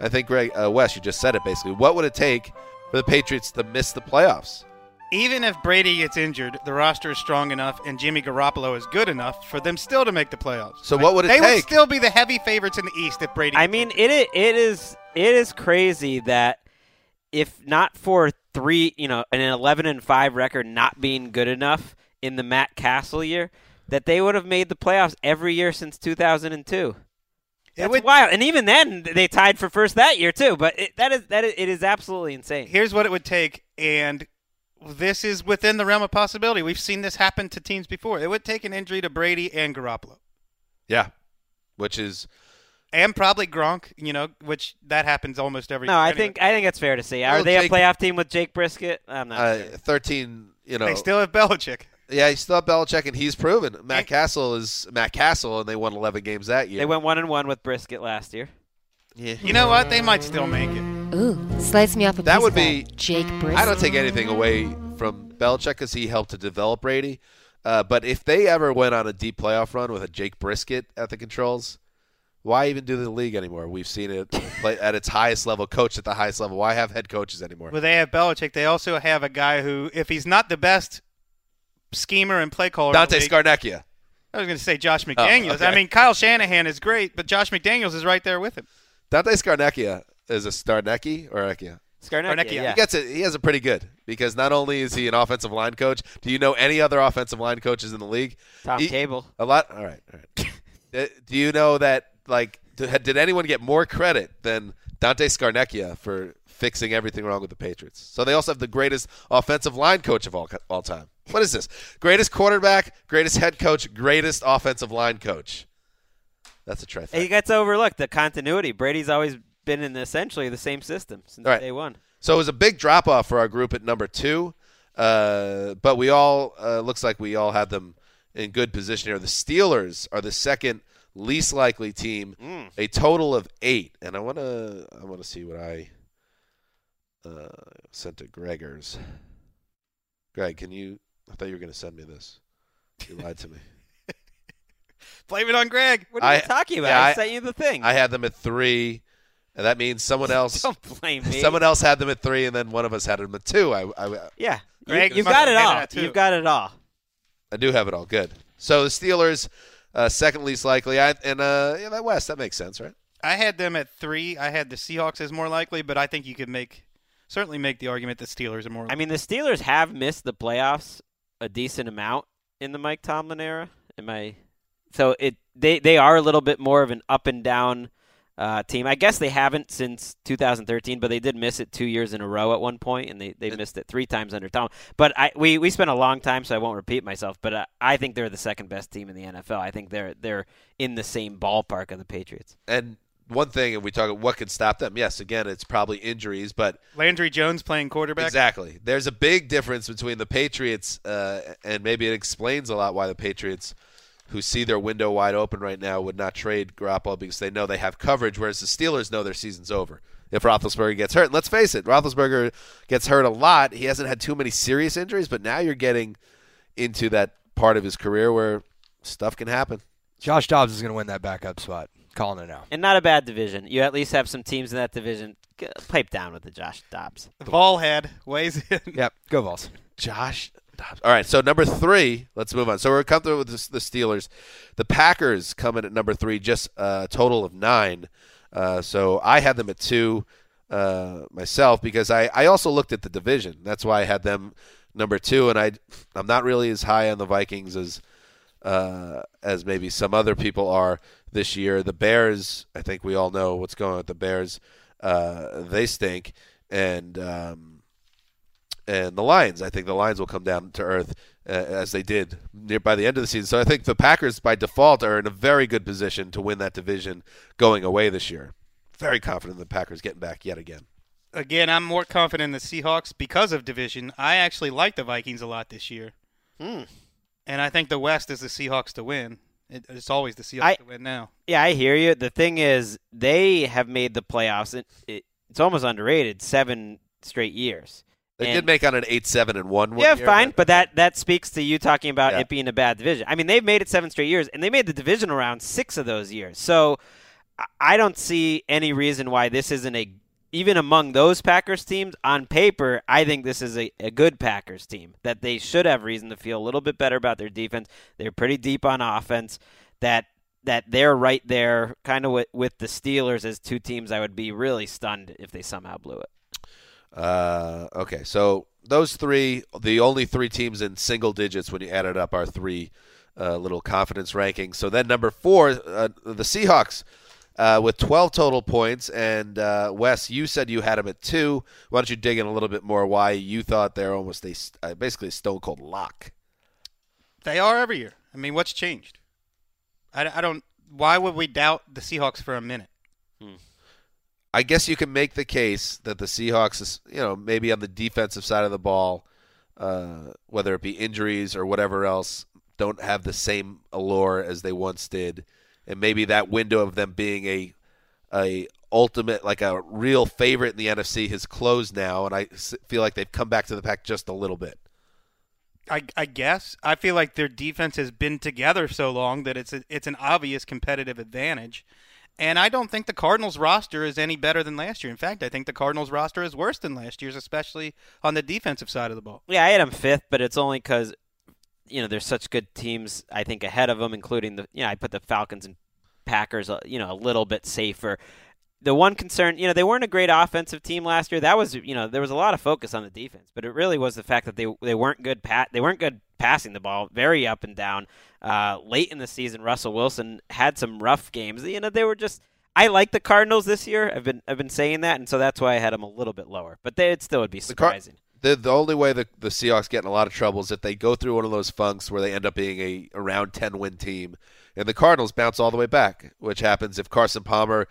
I think Greg uh, Wes, you just said it basically. What would it take for the Patriots to miss the playoffs. Even if Brady gets injured, the roster is strong enough and Jimmy Garoppolo is good enough for them still to make the playoffs. So what would it they take? They would still be the heavy favorites in the East if Brady. I mean, it it is it is crazy that if not for three, you know, an 11 and 5 record not being good enough in the Matt Cassel year, that they would have made the playoffs every year since 2002. It That's would- wild. And even then, they tied for first that year too. But it, that is that is, it is absolutely insane. Here's what it would take, and this is within the realm of possibility. We've seen this happen to teams before. It would take an injury to Brady and Garoppolo, Yeah, which is and probably Gronk. You know, which that happens almost every. Year. No, I anyway. think I think it's fair to say. Are Well, they Jake- a playoff team with Jake Brisket? I'm not. uh, sure. 13. You know, they still have Belichick. yeah, he's still have Belichick, and he's proven. Matt Cassel is Matt Cassel, and they won 11 games that year. They went one and one with Brisket last year. Yeah. You know what? They might still make it. Ooh, slice me off a That would be- Jake Brisket. I don't take anything away from Belichick because he helped to develop Brady. Uh, but if they ever went on a deep playoff run with a Jake Brisket at the controls, why even do the league anymore? We've seen it play at its highest level, coach at the highest level. Why have head coaches anymore? Well, they have Belichick. They also have a guy who, if he's not the best schemer and play caller, Dante the league- Scarnecchia. I was going to say Josh McDaniels. okay. I mean, Kyle Shanahan is great, but Josh McDaniels is right there with him. Dante Scarnecchia is a Starnecki or Ekia? Scarnecchia, Scarnecchia. yeah. He gets it. He has it pretty good because not only is he an offensive line coach. Do you know any other offensive line coaches in the league? Tom He- Cable. A lot. All right. All right. (laughs) Uh, Do you know that? Like, did, did anyone get more credit than Dante Scarnecchia for fixing everything wrong with the Patriots? So they also have the greatest offensive line coach of all all time. What is this? Greatest quarterback, greatest head coach, greatest offensive line coach. That's a trifecta. He gets overlooked the continuity. Brady's always been in essentially the same system since right. day one. So it was a big drop off for our group at number two, uh, but we all uh, looks like we all had them in good position here. The Steelers are the second least likely team, a total of eight. And I want to I want to see what I uh, sent to Gregors. Greg, can you? I thought you were going to send me this. You lied to me. (laughs) Blame it on Greg. What are you talking about? yeah, I, I- sent you the thing. I had them at three, and that means someone (laughs) else. Don't blame me. Someone else had them at three, and then one of us had them at two. I, I, Yeah, Greg, you, you've got it all. You've got it all. I do have it all. Good. So the Steelers, uh, second least likely, I, and uh, yeah, that West that makes sense, right? I had them at three. I had the Seahawks as more likely, but I think you could make certainly make the argument that Steelers are more. I mean, the Steelers have missed the playoffs a decent amount in the Mike Tomlin era. Am I? So it they they are a little bit more of an up and down uh, team. I guess they haven't since 2013, but they did miss it two years in a row at one point, and they, they missed it three times under Tom. But I we, we spent a long time, so I won't repeat myself. But uh, I think they're the second best team in the NFL. I think they're they're in the same ballpark of the Patriots. And one thing, and we talk what could stop them. Yes, again, it's probably injuries, but Landry Jones playing quarterback. exactly, there's a big difference between the Patriots, uh, and maybe it explains a lot why the Patriots, who see their window wide open right now, would not trade Garoppolo because they know they have coverage, whereas the Steelers know their season's over. If Roethlisberger gets hurt, and let's face it, Roethlisberger gets hurt a lot. He hasn't had too many serious injuries, but now you're getting into that part of his career where stuff can happen. Josh Dobbs is going to win that backup spot. Calling it now. And not a bad division. You at least have some teams in that division. Pipe down with the Josh Dobbs. Vol head weighs in. Yep, go balls. Josh Dobbs. All right, so number three, let's move on. So we're comfortable with the, the Steelers. The Packers come in at number three, just a total of nine. Uh, so I had them at two uh, myself because I, I also looked at the division. That's why I had them number two, and I I'm not really as high on the Vikings as uh, as maybe some other people are this year. The Bears, I think we all know what's going on with the Bears. Uh, they stink, and um, and the Lions. I think the Lions will come down to earth uh, as they did near by the end of the season. So I think the Packers, by default, are in a very good position to win that division going away this year. Very confident in the Packers getting back yet again. Again, I'm more confident in the Seahawks because of division. I actually like the Vikings a lot this year, Hmm. and I think the West is the Seahawks to win. It, it's always the Seahawks I- to win now. Yeah, I hear you. The thing is, they have made the playoffs. It, it, it's almost underrated. Seven straight years. They And- did make on an eight seven and one. yeah, year, fine, but that that speaks to you talking about Yeah. it being a bad division. I mean, they've made it seven straight years, and they made the divisional round six of those years. So I- I don't see any reason why this isn't a even among those Packers teams, on paper, I think this is a, a good Packers team that they should have reason to feel a little bit better about their defense. They're pretty deep on offense. That that they're right there, kind of with, with the Steelers as two teams. I would be really stunned if they somehow blew it. Uh, okay, so those three, the only three teams in single digits when you add it up, are three uh, little confidence rankings. So then number four, uh, the Seahawks. Uh, with 12 total points, and uh, Wes, you said you had them at two. Why don't you dig in a little bit more? Why you thought they're almost a uh, basically a stone cold lock? They are every year. I mean, what's changed? I, I don't. Why would we doubt the Seahawks for a minute? I guess you can make the case that the Seahawks, is, you know, maybe on the defensive side of the ball, uh, whether it be injuries or whatever else, don't have the same allure as they once did, and maybe that window of them being a a ultimate like a real favorite in the NFC has closed now, and I feel like they've come back to the pack just a little bit. I, I guess. I feel like their defense has been together so long that it's a, it's an obvious competitive advantage, and I don't think the Cardinals roster is any better than last year. In fact, I think the Cardinals roster is worse than last year's, especially on the defensive side of the ball. Yeah, I had them fifth, but it's only because you know there's such good teams I think ahead of them, including the you know I put the Falcons and Packers uh, you know a little bit safer. The one concern, you know, they weren't a great offensive team last year. That was, you know, there was a lot of focus on the defense, but it really was the fact that they they weren't good pat they weren't good passing the ball, very up and down. Uh, late in the season, Russell Wilson had some rough games. You know, they were just. I like the Cardinals this year. I've been I've been saying that, and so that's why I had them a little bit lower. But they it still would be surprising. the the only way the the Seahawks get in a lot of trouble is if they go through one of those funks where they end up being a around ten win team, and the Cardinals bounce all the way back, which happens if Carson Palmer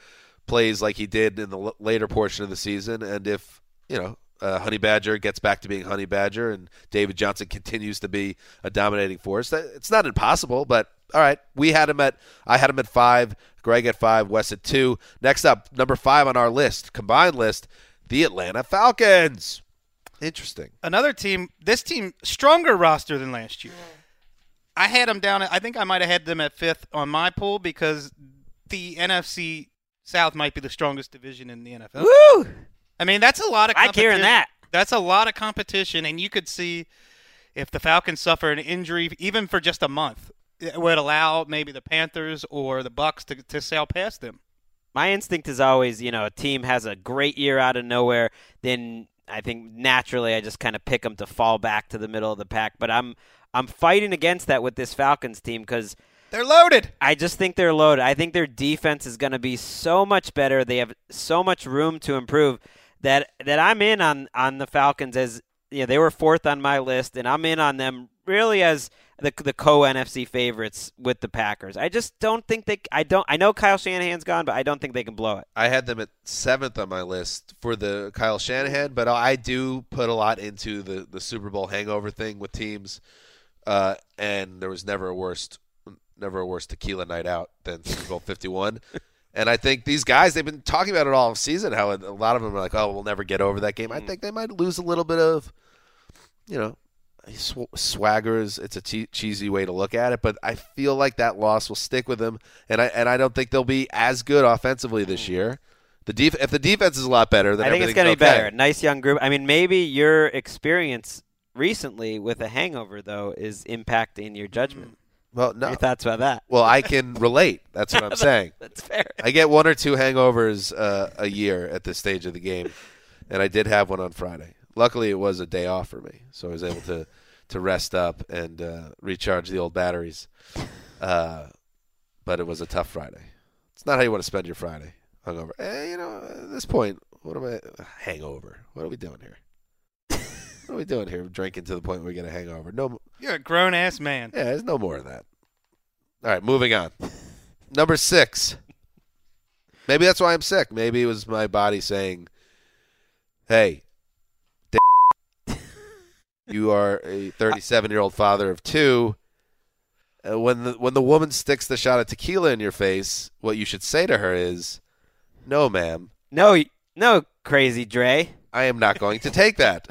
plays like he did in the l- later portion of the season, and if you know. Uh, Honey Badger gets back to being Honey Badger, and David Johnson continues to be a dominating force. That, it's not impossible, but all right. We had him at I had him at five, Greg at five, Wes at two. Next up, number five on our list, combined list, the Atlanta Falcons. Interesting. Another team, this team stronger roster than last year. I had them down. At, I think I might have had them at fifth on my pool because the NFC South might be the strongest division in the NFL. Woo! I mean, that's a lot of. I hearing that. That's a lot of competition, and you could see if the Falcons suffer an injury, even for just a month, it would allow maybe the Panthers or the Bucks to to sail past them. my instinct is always, you know, a team has a great year out of nowhere, then I think naturally I just kind of pick them to fall back to the middle of the pack. But I'm I'm fighting against that with this Falcons team because They're loaded. I just think they're loaded. I think their defense is going to be so much better. They have so much room to improve that that I'm in on on the Falcons as you know, they were fourth on my list, and I'm in on them really as the the co NFC favorites with the Packers. I just don't think they. I don't. I know Kyle Shanahan's gone, but I don't think they can blow it. I had them at seventh on my list for the Kyle Shanahan, but I do put a lot into the, the Super Bowl hangover thing with teams, uh, and there was never a worse never a worse tequila night out than Super Bowl Fifty One. (laughs) And I think these guys, they've been talking about it all season. How a lot of them are like, "Oh, we'll never get over that game." I mm. think they might lose a little bit of, you know, sw- swagger is it's a che- cheesy way to look at it, but I feel like that loss will stick with them, and I and I don't think they'll be as good offensively this mm. year. The def- if the defense is a lot better, then I think it's going to be better. Nice young group. I mean, maybe your experience recently with a hangover though is impacting your judgment. Well, no. Your thoughts about that? Well, I can relate. That's what I'm (laughs) saying. That's fair. I get one or two hangovers uh, a year at this stage of the game, and I did have one on Friday. Luckily, it was a day off for me, so I was able to to rest up and uh, recharge the old batteries. Uh, but it was a tough Friday. It's not how you want to spend your Friday hungover. Eh, you know, at this point, what am I hangover? What are we doing here? what are we doing here? Drinking to the point where we get a hangover? No, You're a grown ass man. yeah, there's no more of that. All right, moving on. Number six. Maybe that's why I'm sick. Maybe it was my body saying, "Hey, d- you are a 37 year old father of two. Uh, when the when the woman sticks the shot of tequila in your face, what you should say to her is, "No, ma'am, No, no, crazy Dre. I am not going to take that.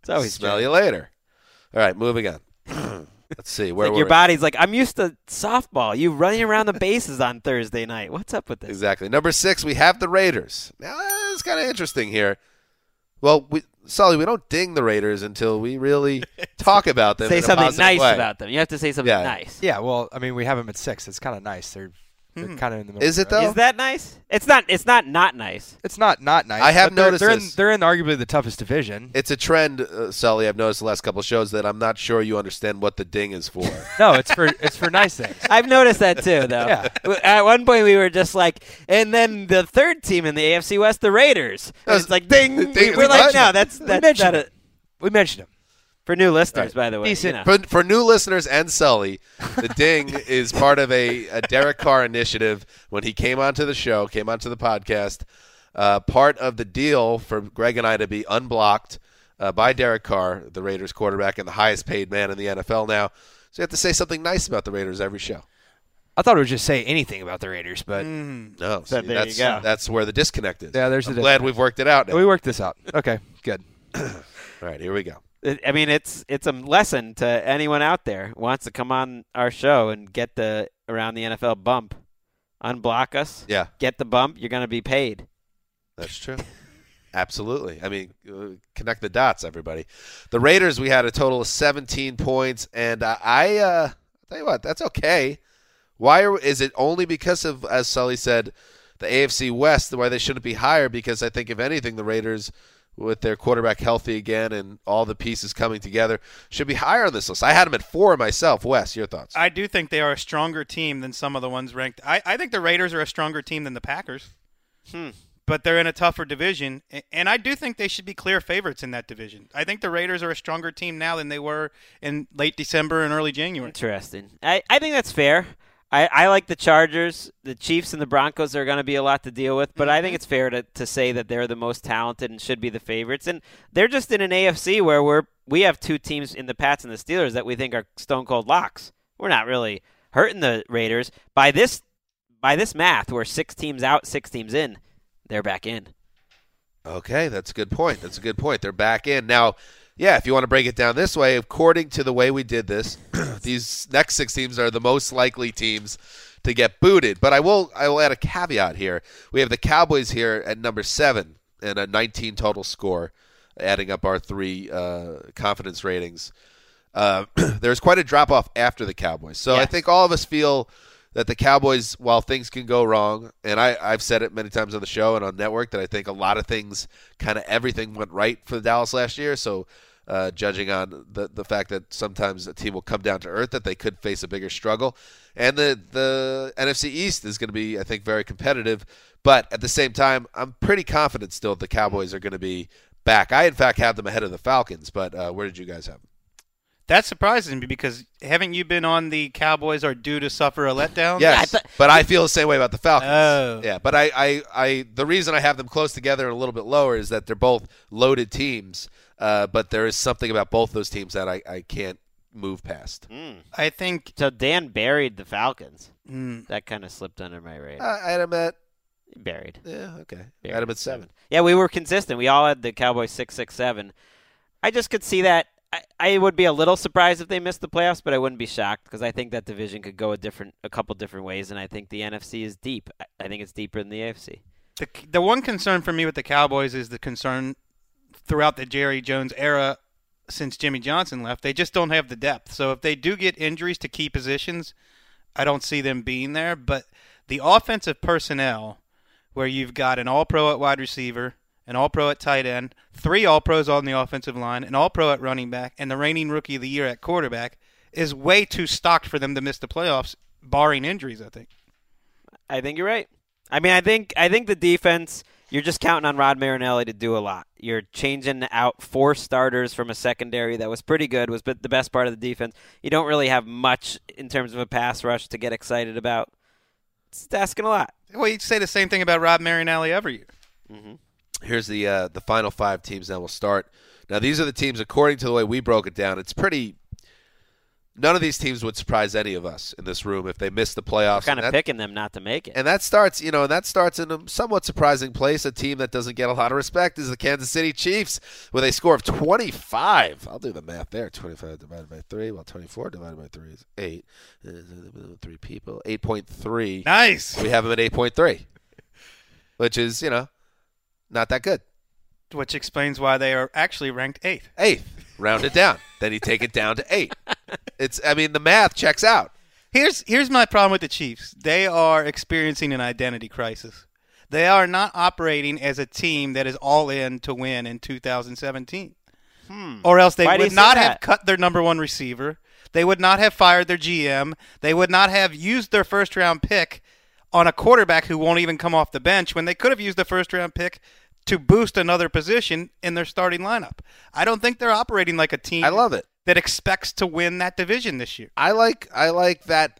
It's always Smell Dre. you later." All right, moving on. (clears throat) Let's see where like we're your body's like, I'm used to softball. You running around the bases on Thursday night. What's up with this? Exactly. Number six, we have the Raiders. Now, is kind of interesting here. Well, we, Sully, we don't ding the Raiders until we really (laughs) talk about them. Say in something positive nice way. about them. You have to say something Yeah. nice. Yeah, well, I mean, we have them at six. It's kind of nice. They're they're kind of in the middle. Hmm. Is it, of the road. though? Is that nice? It's not. It's not not nice. It's not not nice. I have but they're- noticed they're in, this. they're in arguably the toughest division. It's a trend, uh, Sully. I've noticed the last couple of shows that I'm not sure you understand what the ding is for. (laughs) No, it's for it's for nice things. I've noticed that too, though. Yeah. At one point, we were just like, and then the third team in the AFC West, the Raiders. And That's- it's like ding. ding- We're like, what? no, that's We that's mentioned not a, him. We mentioned him. For new listeners, by the way. Decent. you know. For, for new listeners and Sully, the ding (laughs) is part of a, a Derek Carr initiative when he came onto the show, came onto the podcast. Uh, part of the deal for Greg and I to be unblocked uh, by Derek Carr, the Raiders quarterback and the highest paid man in the NFL now. So you have to say something nice about the Raiders every show. I thought it would just say anything about the Raiders, but Mm. No, So see, there you that's, go. that's where the disconnect is. Yeah, there's I'm the glad disconnect. we've worked it out now. we worked this out. Okay, good. (coughs) All right, here we go. I mean, it's it's a lesson to anyone out there who wants to come on our show and get the around the NFL bump. Unblock us. Yeah. Get the bump. You're going to be paid. That's true. Absolutely. I mean, uh, connect the dots, everybody. The Raiders, we had a total of 17 points, and I, I uh, tell you what, that's okay. Why are, is it only because of, as Sully said, the AFC West, why they shouldn't be higher? Because I think, if anything, the Raiders, with their quarterback healthy again and all the pieces coming together, should be higher on this list. I had them at four myself. Wes, your thoughts? I do think they are a stronger team than some of the ones ranked. I, I think the Raiders are a stronger team than the Packers. Hmm. But they're in a tougher division, and I do think they should be clear favorites in that division. I think the Raiders are a stronger team now than they were in late December and early January. Interesting. I, I think that's fair. I, I like the Chargers. The Chiefs and the Broncos are going to be a lot to deal with, but I think mm-hmm. it's fair to, to say that they're the most talented and should be the favorites. And they're just in an AFC where we're we have two teams in the Pats and the Steelers that we think are stone cold locks. We're not really hurting the Raiders by this by this math. We're six teams out, six teams in. They're back in. Okay, that's a good point. That's a good point. They're back in. Now, yeah, if you want to break it down this way, according to the way we did this, (clears throat) these next six teams are the most likely teams to get booted. But I will I will add a caveat here. We have the Cowboys here at number seven and a 19 total score, adding up our three uh, confidence ratings. Uh, (clears throat) there's quite a drop off after the Cowboys. So I think all of us feel that the Cowboys, while things can go wrong, and I, I've said it many times on the show and on network that I think a lot of things, kind of everything went right for the Dallas last year. So, uh, judging on the the fact that sometimes a team will come down to earth, that they could face a bigger struggle, and the the NFC East is going to be, I think, very competitive. But at the same time, I'm pretty confident still the Cowboys are going to be back. I in fact had them ahead of the Falcons, but uh, where did you guys have them? That surprises me because haven't you been on the Cowboys are due to suffer a letdown? Yes, but I feel the same way about the Falcons. Oh. Yeah, but I, I, I, the reason I have them close together and a little bit lower is that they're both loaded teams. Uh, but there is something about both those teams that I, I can't move past. I think So Dan buried the Falcons. Mm. That kind of slipped under my radar. Uh, I had them at buried. yeah, okay. I Buried had them at at seven. Yeah, we were consistent. We all had the Cowboys six six seven. I just could see that. I, I would be a little surprised if they missed the playoffs, but I wouldn't be shocked because I think that division could go a different, a couple different ways, and I think the NFC is deep. I, I think it's deeper than the AFC. the the one concern for me with the Cowboys is the concern throughout the Jerry Jones era since Jimmy Johnson left. They just don't have the depth. So if they do get injuries to key positions, I don't see them being there. But the offensive personnel, where you've got an All Pro at wide receiver, an All Pro at tight end, three All Pros on the offensive line, an All Pro at running back, and the reigning Rookie of the Year at quarterback, is way too stocked for them to miss the playoffs, barring injuries. I think. I think you're right. I mean, I think I think the defense. You're just counting on Rod Marinelli to do a lot. You're changing out four starters from a secondary that was pretty good, was the best part of the defense. You don't really have much in terms of a pass rush to get excited about. It's asking a lot. Well, you'd say the same thing about Rod Marinelli every year. Here's the uh, the final five teams. Now we'll start. Now these are the teams according to the way we broke it down. It's pretty. None of these teams would surprise any of us in this room if they missed the playoffs. Kind of that- picking them not to make it. And that starts, you know, and that starts in a somewhat surprising place. A team that doesn't get a lot of respect is the Kansas City Chiefs with a score of 25. I'll do the math there. 25 divided by 3. Well, 24 divided by 3 is 8. Uh, Three people. 8.3. Nice. We have them at 8.3, which is, you know, not that good. Which explains why they are actually ranked eighth. Eighth, round it down. then you take it down to eight. It's, I mean, the math checks out. Here's here's my problem with the Chiefs. They are experiencing an identity crisis. They are not operating as a team that is all in to win in 2017. Hmm. Or else they Why would not have cut their number one receiver. They would not have fired their GM. They would not have used their first round pick on a quarterback who won't even come off the bench when they could have used the first round pick to boost another position in their starting lineup. I don't think they're operating like a team I love it. that expects to win that division this year. I like I like that.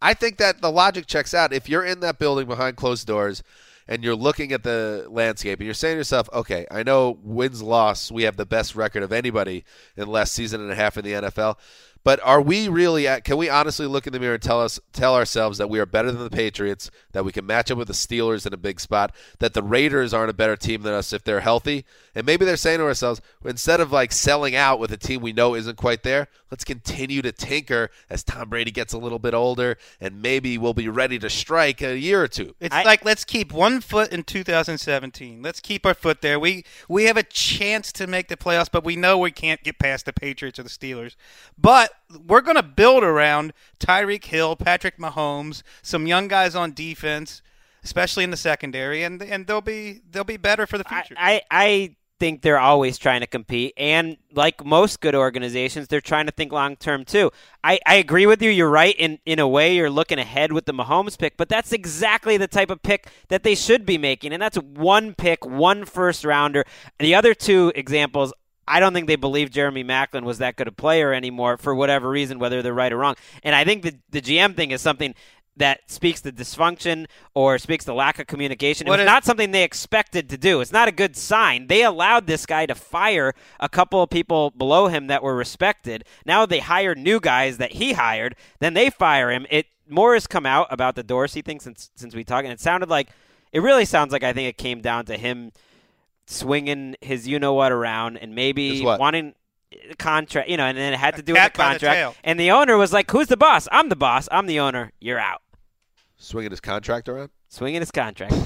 I think that the logic checks out. If you're in that building behind closed doors and you're looking at the landscape and you're saying to yourself, okay, I know wins loss, we have the best record of anybody in the last season and a half in the NFL. But are we really at? Can we honestly look in the mirror and tell us, tell ourselves that we are better than the Patriots, that we can match up with the Steelers in a big spot, that the Raiders aren't a better team than us if they're healthy, and maybe they're saying to ourselves, instead of like selling out with a team we know isn't quite there, let's continue to tinker as Tom Brady gets a little bit older, and maybe we'll be ready to strike a year or two. It's I- like let's keep one foot in 2017. Let's keep our foot there. We we have a chance to make the playoffs, but we know we can't get past the Patriots or the Steelers. But we're going to build around Tyreek Hill, Patrick Mahomes, some young guys on defense, especially in the secondary, and and they'll be they'll be better for the I, future. I, I think they're always trying to compete, and like most good organizations, they're trying to think long term too. I, I agree with you. You're right. In in a way, you're looking ahead with the Mahomes pick, but that's exactly the type of pick that they should be making, and that's one pick, one first rounder. The other two examples. I don't think they believe Jeremy Maclin was that good a player anymore for whatever reason, whether they're right or wrong. And I think the the GM thing is something that speaks to dysfunction or speaks to lack of communication. What it was is- not something they expected to do. It's not a good sign. They allowed this guy to fire a couple of people below him that were respected. Now they hire new guys that he hired. Then they fire him. It more has come out about the Dorsey thing since since we talked, and it sounded like it really sounds like I think it came down to him swinging his you know what around and maybe wanting contract, you know, and then it had to do with the by the contract. and the owner was like, "Who's the boss? I'm the boss. I'm the owner. You're out." Swinging his contract around. Swinging his contract. (laughs)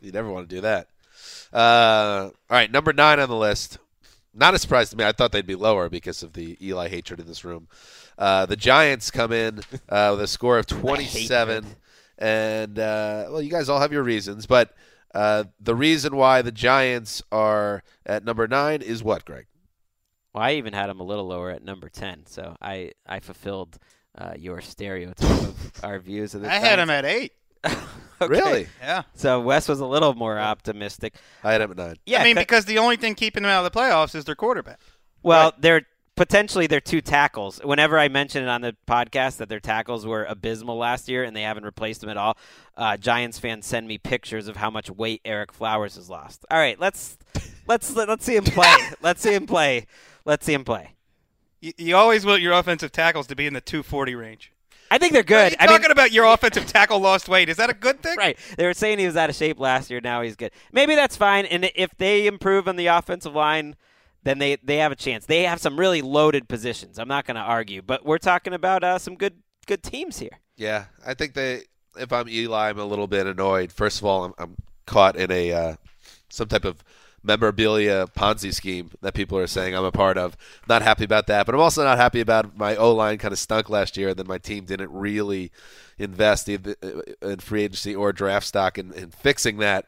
You never want to do that. Uh, all right, number nine on the list. Not a surprise to me. I thought they'd be lower because of the Eli hatred in this room. Uh, the Giants come in uh, with a score of (laughs) 27. And, uh, well, you guys all have your reasons. But uh, the reason why the Giants are at number nine is what, Greg? Well, I even had them a little lower at number ten, so I I fulfilled uh, your stereotype of (laughs) our views of the. I had them at eight. (laughs) Okay. Really? Yeah. So Wes was a little more optimistic. I had him at nine. Yeah, I mean, because the only thing keeping them out of the playoffs is their quarterback. well, right. they're potentially they're two tackles. Whenever I mention it on the podcast that their tackles were abysmal last year and they haven't replaced them at all, uh, Giants fans send me pictures of how much weight Ereck Flowers has lost. All right, let's let's let's see him play. (laughs) let's see him play. Let's see him play. You, you always want your offensive tackles to be in the 240 range. I think they're What are good. you I mean, talking about your offensive tackle lost weight. Is that a good thing? right. They were saying he was out of shape last year. Now he's good. Maybe that's fine. And if they improve on the offensive line, then they, they have a chance. They have some really loaded positions. I'm not going to argue, but we're talking about uh, some good good teams here. Yeah, I think they. If I'm Eli, I'm a little bit annoyed. First of all, I'm, I'm caught in a uh, some type of memorabilia Ponzi scheme that people are saying I'm a part of. Not happy about that, but I'm also not happy about my O line kind of stunk last year. And then my team didn't really invest in free agency or draft stock in, in fixing that.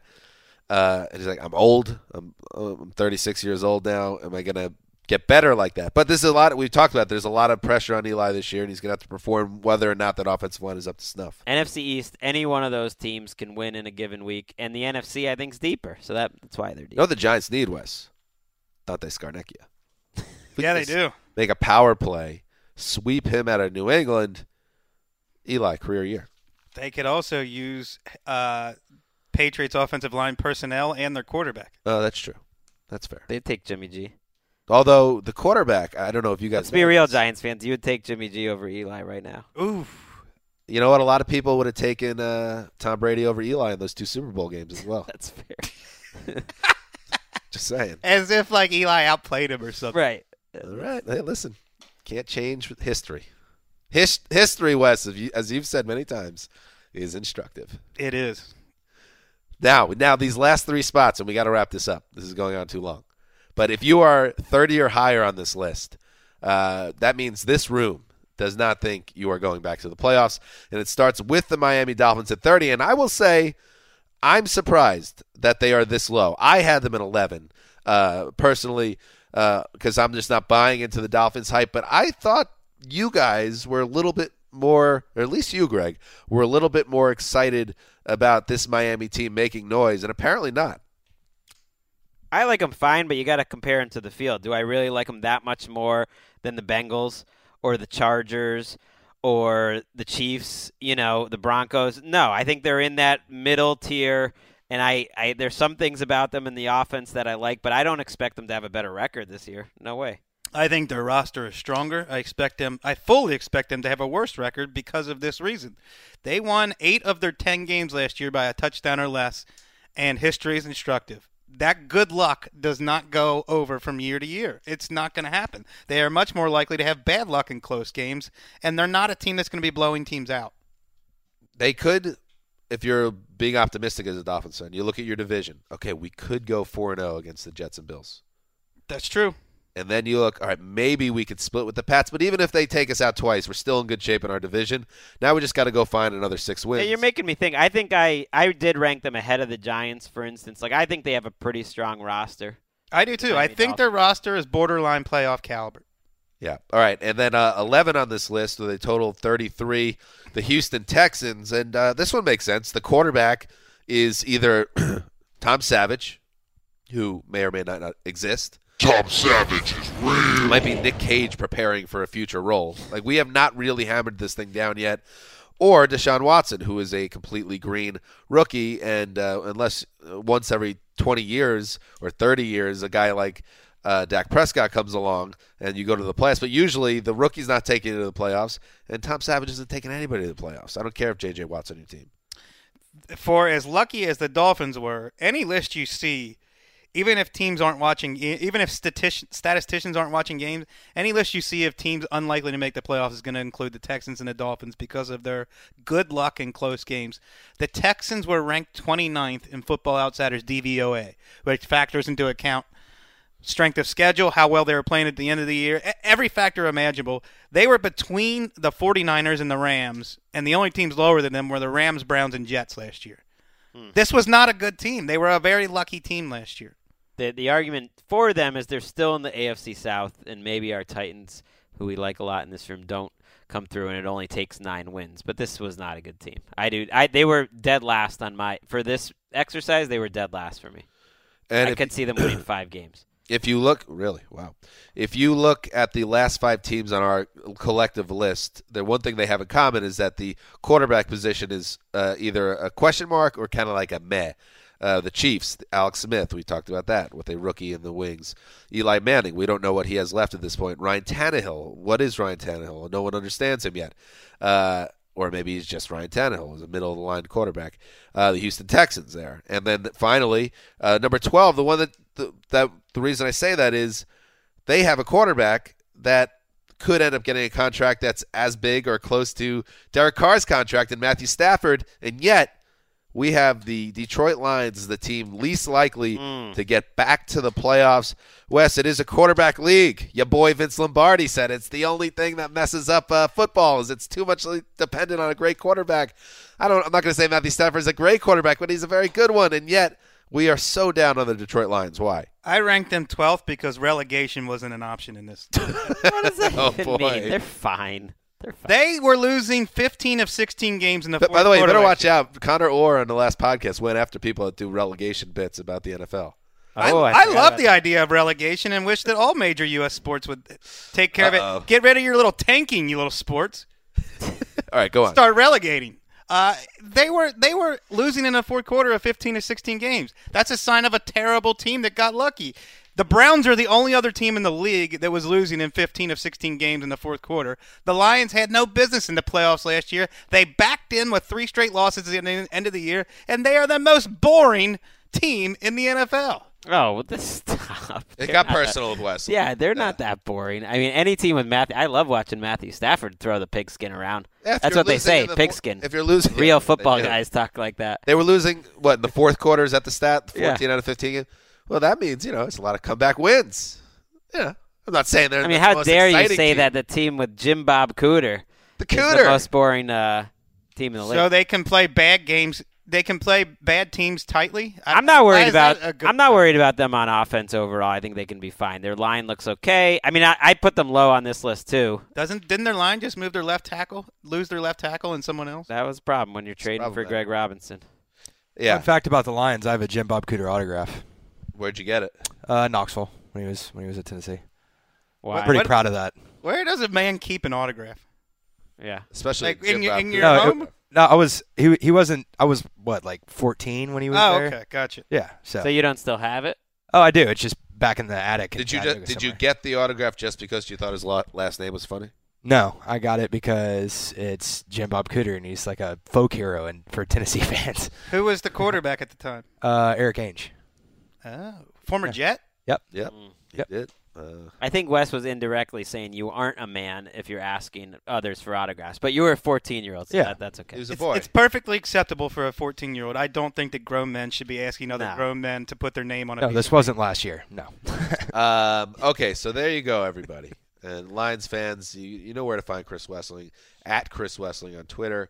Uh, and he's like, I'm old. I'm, I'm 36 years old now. Am I gonna get better like that? But this is a lot. We've talked about. There's a lot of pressure on Eli this year, and he's gonna have to perform whether or not that offensive line is up to snuff. NFC East, any one of those teams can win in a given week, and the NFC I think is deeper, so that, that's why they're deep. You know the Giants need, Wes? Dante Scarnecchia. (laughs) Yeah, they do. Make a power play, sweep him out of New England. Eli, career year. They could also use uh, Patriots offensive line personnel and their quarterback. Oh, that's true. That's fair. They'd take Jimmy G. Although the quarterback, I don't know if you guys. Let's be real, this. Giants fans. You would take Jimmy G over Eli right now. Oof. You know what? A lot of people would have taken uh, Tom Brady over Eli in those two Super Bowl games as well. (laughs) That's fair. (laughs) Just saying. As if like Eli outplayed him or something. right. All right. Hey, listen. Can't change history. His- history, Wes, as, you, as you've said many times, is instructive. It is. Now, now these last three spots, and we got to wrap this up. This is going on too long. But if you are 30 or higher on this list, uh, that means this room does not think you are going back to the playoffs, and it starts with the Miami Dolphins at 30. And I will say, I'm surprised that they are this low. I had them at 11 uh, personally because I'm just not buying into the Dolphins hype. But I thought you guys were a little bit more, or at least you, Greg, were a little bit more excited about this Miami team making noise, and apparently not. I like them fine, but you got to compare them to the field. Do I really like them that much more than the Bengals or the Chargers or the Chiefs? You know, the Broncos? No, I think they're in that middle tier. And I, I, there's some things about them in the offense that I like, but I don't expect them to have a better record this year. No way. I think their roster is stronger. I expect them. I fully expect them to have a worse record because of this reason. They won eight of their ten games last year by a touchdown or less, and history is instructive. That good luck does not go over from year to year. It's not going to happen. They are much more likely to have bad luck in close games, and they're not a team that's going to be blowing teams out. They could, if you're being optimistic as a Dolphins fan, you look at your division. Okay, we could go four and zero against the Jets and Bills. That's true. And then you look, all right, maybe we could split with the Pats, but even if they take us out twice, we're still in good shape in our division. Now we just got to go find another six wins. Yeah, you're making me think. I think I, I did rank them ahead of the Giants, for instance. Like I think they have a pretty strong roster. I do too. I Miami think their roster is borderline playoff caliber. Yeah. All right. And then uh, 11 on this list with a total of 33, the Houston Texans. And uh, this one makes sense. The quarterback is either (clears throat) Tom Savage, who may or may not, not exist. Tom Savage is real. It might be Nick Cage preparing for a future role. Like, we have not really hammered this thing down yet. Or Deshaun Watson, who is a completely green rookie. And uh, unless uh, once every 20 years or 30 years, a guy like uh, Dak Prescott comes along and you go to the playoffs. But usually the rookie's not taking you to the playoffs, and Tom Savage isn't taking anybody to the playoffs. I don't care if J.J. Watt's on your team. For as lucky as the Dolphins were, any list you see, even if teams aren't watching, even if statistics, statisticians aren't watching games, any list you see of teams unlikely to make the playoffs is going to include the Texans and the Dolphins because of their good luck in close games. The Texans were ranked 29th in Football Outsiders DVOA, which factors into account strength of schedule, how well they were playing at the end of the year, every factor imaginable. They were between the 49ers and the Rams, and the only teams lower than them were the Rams, Browns, and Jets last year. Hmm. This was not a good team. They were a very lucky team last year. The the argument for them is they're still in the AFC South, and maybe our Titans, who we like a lot in this room, don't come through, and it only takes nine wins. But this was not a good team. I do. I they were dead last on my for this exercise. They were dead last for me. And I if- could see them winning five games. If you look, really, wow. If you look at the last five teams on our collective list, the one thing they have in common is that the quarterback position is uh, either a question mark or kind of like a meh. Uh, the Chiefs, Alex Smith, we talked about that with a rookie in the wings. Eli Manning, we don't know what he has left at this point. Ryan Tannehill, what is Ryan Tannehill? No one understands him yet. Uh, or maybe he's just Ryan Tannehill, who's a middle of the line quarterback. Uh, the Houston Texans there, and then finally uh, number twelve, the one that the, that the reason I say that is they have a quarterback that could end up getting a contract that's as big or close to Derek Carr's contract and Matthew Stafford, and yet we have the Detroit Lions as the team least likely to get back to the playoffs. Wes, it is a quarterback league. Your boy Vince Lombardi said it's the only thing that messes up uh, football is it's too much dependent on a great quarterback. I don't. I'm not going to say Matthew Stafford is a great quarterback, but he's a very good one, and yet we are so down on the Detroit Lions. Why? I ranked them 12th because relegation wasn't an option in this. (laughs) What does that (laughs) Oh, even boy. mean? They're fine. They're fine. they were losing 15 of 16 games in the But fourth by the way, you better watch out. Connor Orr on the last podcast went after people that do relegation bits about the NFL. I, Oh, I I forgot love about the idea of relegation and wish that all major U.S. sports would take care Uh-oh. of it. Get rid of your little tanking, you little sports. (laughs) All right, go on. Start relegating. Uh, they were they were losing in the fourth quarter of 15 to 16 games. That's a sign of a terrible team that got lucky. The Browns are the only other team in the league that was losing in 15 of 16 games in the fourth quarter. The Lions had no business in the playoffs last year. They backed in with three straight losses at the end of the year, and they are the most boring team in the NFL. Oh, well, this stop. (laughs) It They're got not that- personal with Wes. Yeah, they're not that boring. I mean, any team with Matthew, I love watching Matthew Stafford throw the pigskin around. Yeah, That's you're what they say, in the fo- pigskin. if you're losing- real football guys talk like that. They were losing what in the fourth quarter? Is that the stat? Yeah. Fourteen out of fifteen. Well, that means you know it's a lot of comeback wins. Yeah, I'm not saying they're. I the mean, how most dare you say team. that the team with Jim Bob Cooter, The is the Cooter. most boring uh, team in the league? So they can play bad games. They can play bad teams tightly. I- I'm not worried about. I'm not worried about them on offense overall. I think they can be fine. Their line looks okay. I mean, I, I put them low on this list too. Doesn't didn't their line just move their left tackle, lose their left tackle, and someone else? That was a problem when you're trading for. Greg Robinson. Yeah. Fun fact about the Lions: I have a Jim Bob Cooter autograph. Where'd you get it? Uh, Knoxville when he was when he was at Tennessee. Why? I'm pretty What- proud of that. Where does a man keep an autograph? Yeah. Especially Like, in your- in your No, it- home? No, I was he he wasn't. I was what like 14 when he was Oh, there. okay, gotcha. Yeah. So, So you don't still have it? oh, I do. It's just back in the attic. in Did you Chattanooga did you somewhere. get the autograph just because you thought his la- last name was funny? No, I got it because it's Jim Bob Cooter and he's like a folk hero and for Tennessee (laughs) fans. Who was the quarterback at the time? Uh, Erik Ainge. Oh, former Jet. Yep. Yep. Mm. He Yep. did. Uh, I think Wes was indirectly saying you aren't a man if you're asking others for autographs, but you were a 14 year old, so Yeah. that, that's okay. he was a It's, boy. it's perfectly acceptable for a 14 year old. I don't think that grown men should be asking other No. grown men to put their name on a No, piece this of wasn't last year. No. (laughs) Um, okay, so there you go, everybody. And Lions fans, you, you know where to find Chris Wesseling at Chris Wesseling on Twitter.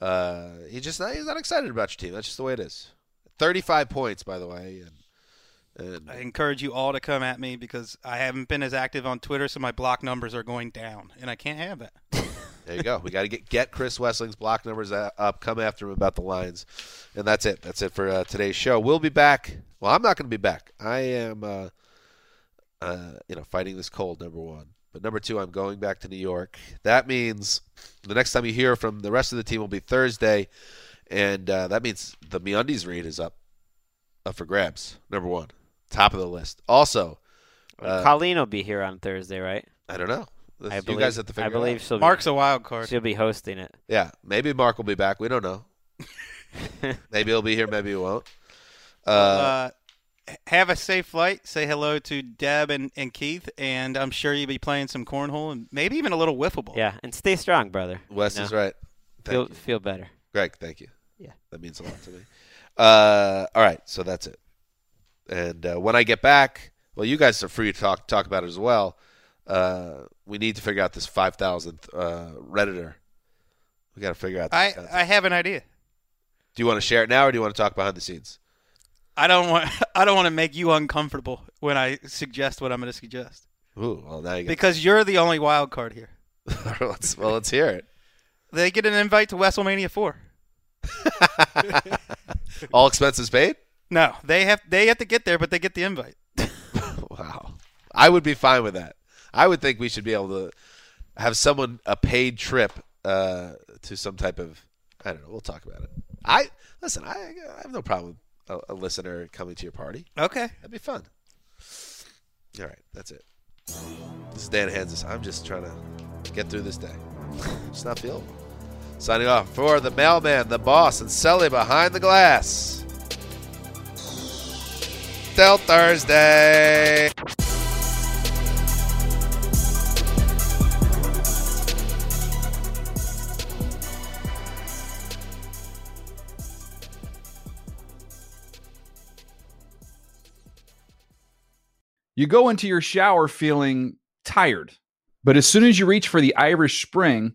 Uh, he just not, he's not excited about your team. That's just the way it is. Thirty-five points, by the way, and, and I encourage you all to come at me because I haven't been as active on Twitter, so my block numbers are going down, and I can't have that. (laughs) there you go. We got to get get Chris Wesseling's block numbers up. Come after him about the lines, and that's it. That's it for uh, today's show. We'll be back. Well, I'm not going to be back. I am, uh, uh, you know, fighting this cold. Number one, but number two, I'm going back to New York. That means the next time you hear from the rest of the team will be Thursday, and uh, that means the MeUndies read is up, up for grabs. Number one, top of the list. Also, uh, Colleen will be here on Thursday, right? I don't know. I you believe, guys have to figure I it believe out. she'll Mark's be, a wild card. she'll be hosting it. Yeah, maybe Mark will be back. We don't know. (laughs) maybe he'll be here. Maybe he won't. Uh, uh, have a safe flight. Say hello to Deb and, and Keith, and I'm sure you'll be playing some cornhole and maybe even a little wiffle ball. Yeah, and stay strong, brother. Wes You is right. Thank Feel you. feel better. Greg, thank you. Yeah. That means a lot to me. Uh, all right, so that's it. And uh, when I get back, well, you guys are free to talk talk about it as well. Uh, we need to figure out this five thousandth uh, redditor. We got to figure out. I, This I have an idea. do you want to share it now, or do you want to talk behind the scenes? I don't want (laughs) I don't want to make you uncomfortable when I suggest what I'm going to suggest Ooh, well now you because you're the only wild card here. (laughs) let's, well, let's hear it. They get an invite to WrestleMania four. (laughs) All expenses paid. No, they have they have to get there, but they get the invite. (laughs) Wow. I would be fine with that. I would think we should be able to have someone a paid trip uh, to some type of I don't know. We'll talk about it. I listen. I, I have no problem with a, a listener coming to your party. Okay. That'd be fun. All right, that's it. This is Dan Hanzus. I'm just trying to get through this day. It's not feeling. Signing off for the mailman, the boss, and Sully behind the glass. Thursday. You go into your shower feeling tired, but as soon as you reach for the Irish Spring,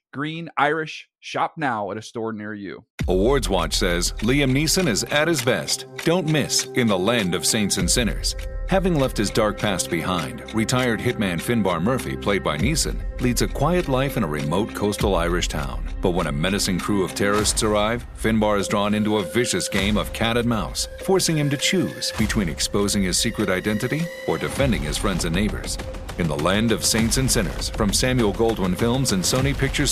green, Irish. Shop now at a store near you. Awards Watch says Liam Neeson is at his best. Don't miss in the land of saints and sinners. Having left his dark past behind, retired hitman Finbar Murphy, played by Neeson, leads a quiet life in a remote coastal Irish town. But when a menacing crew of terrorists arrive, Finbar is drawn into a vicious game of cat and mouse, forcing him to choose between exposing his secret identity or defending his friends and neighbors. in the land of saints and sinners from Samuel Goldwyn Films and Sony Pictures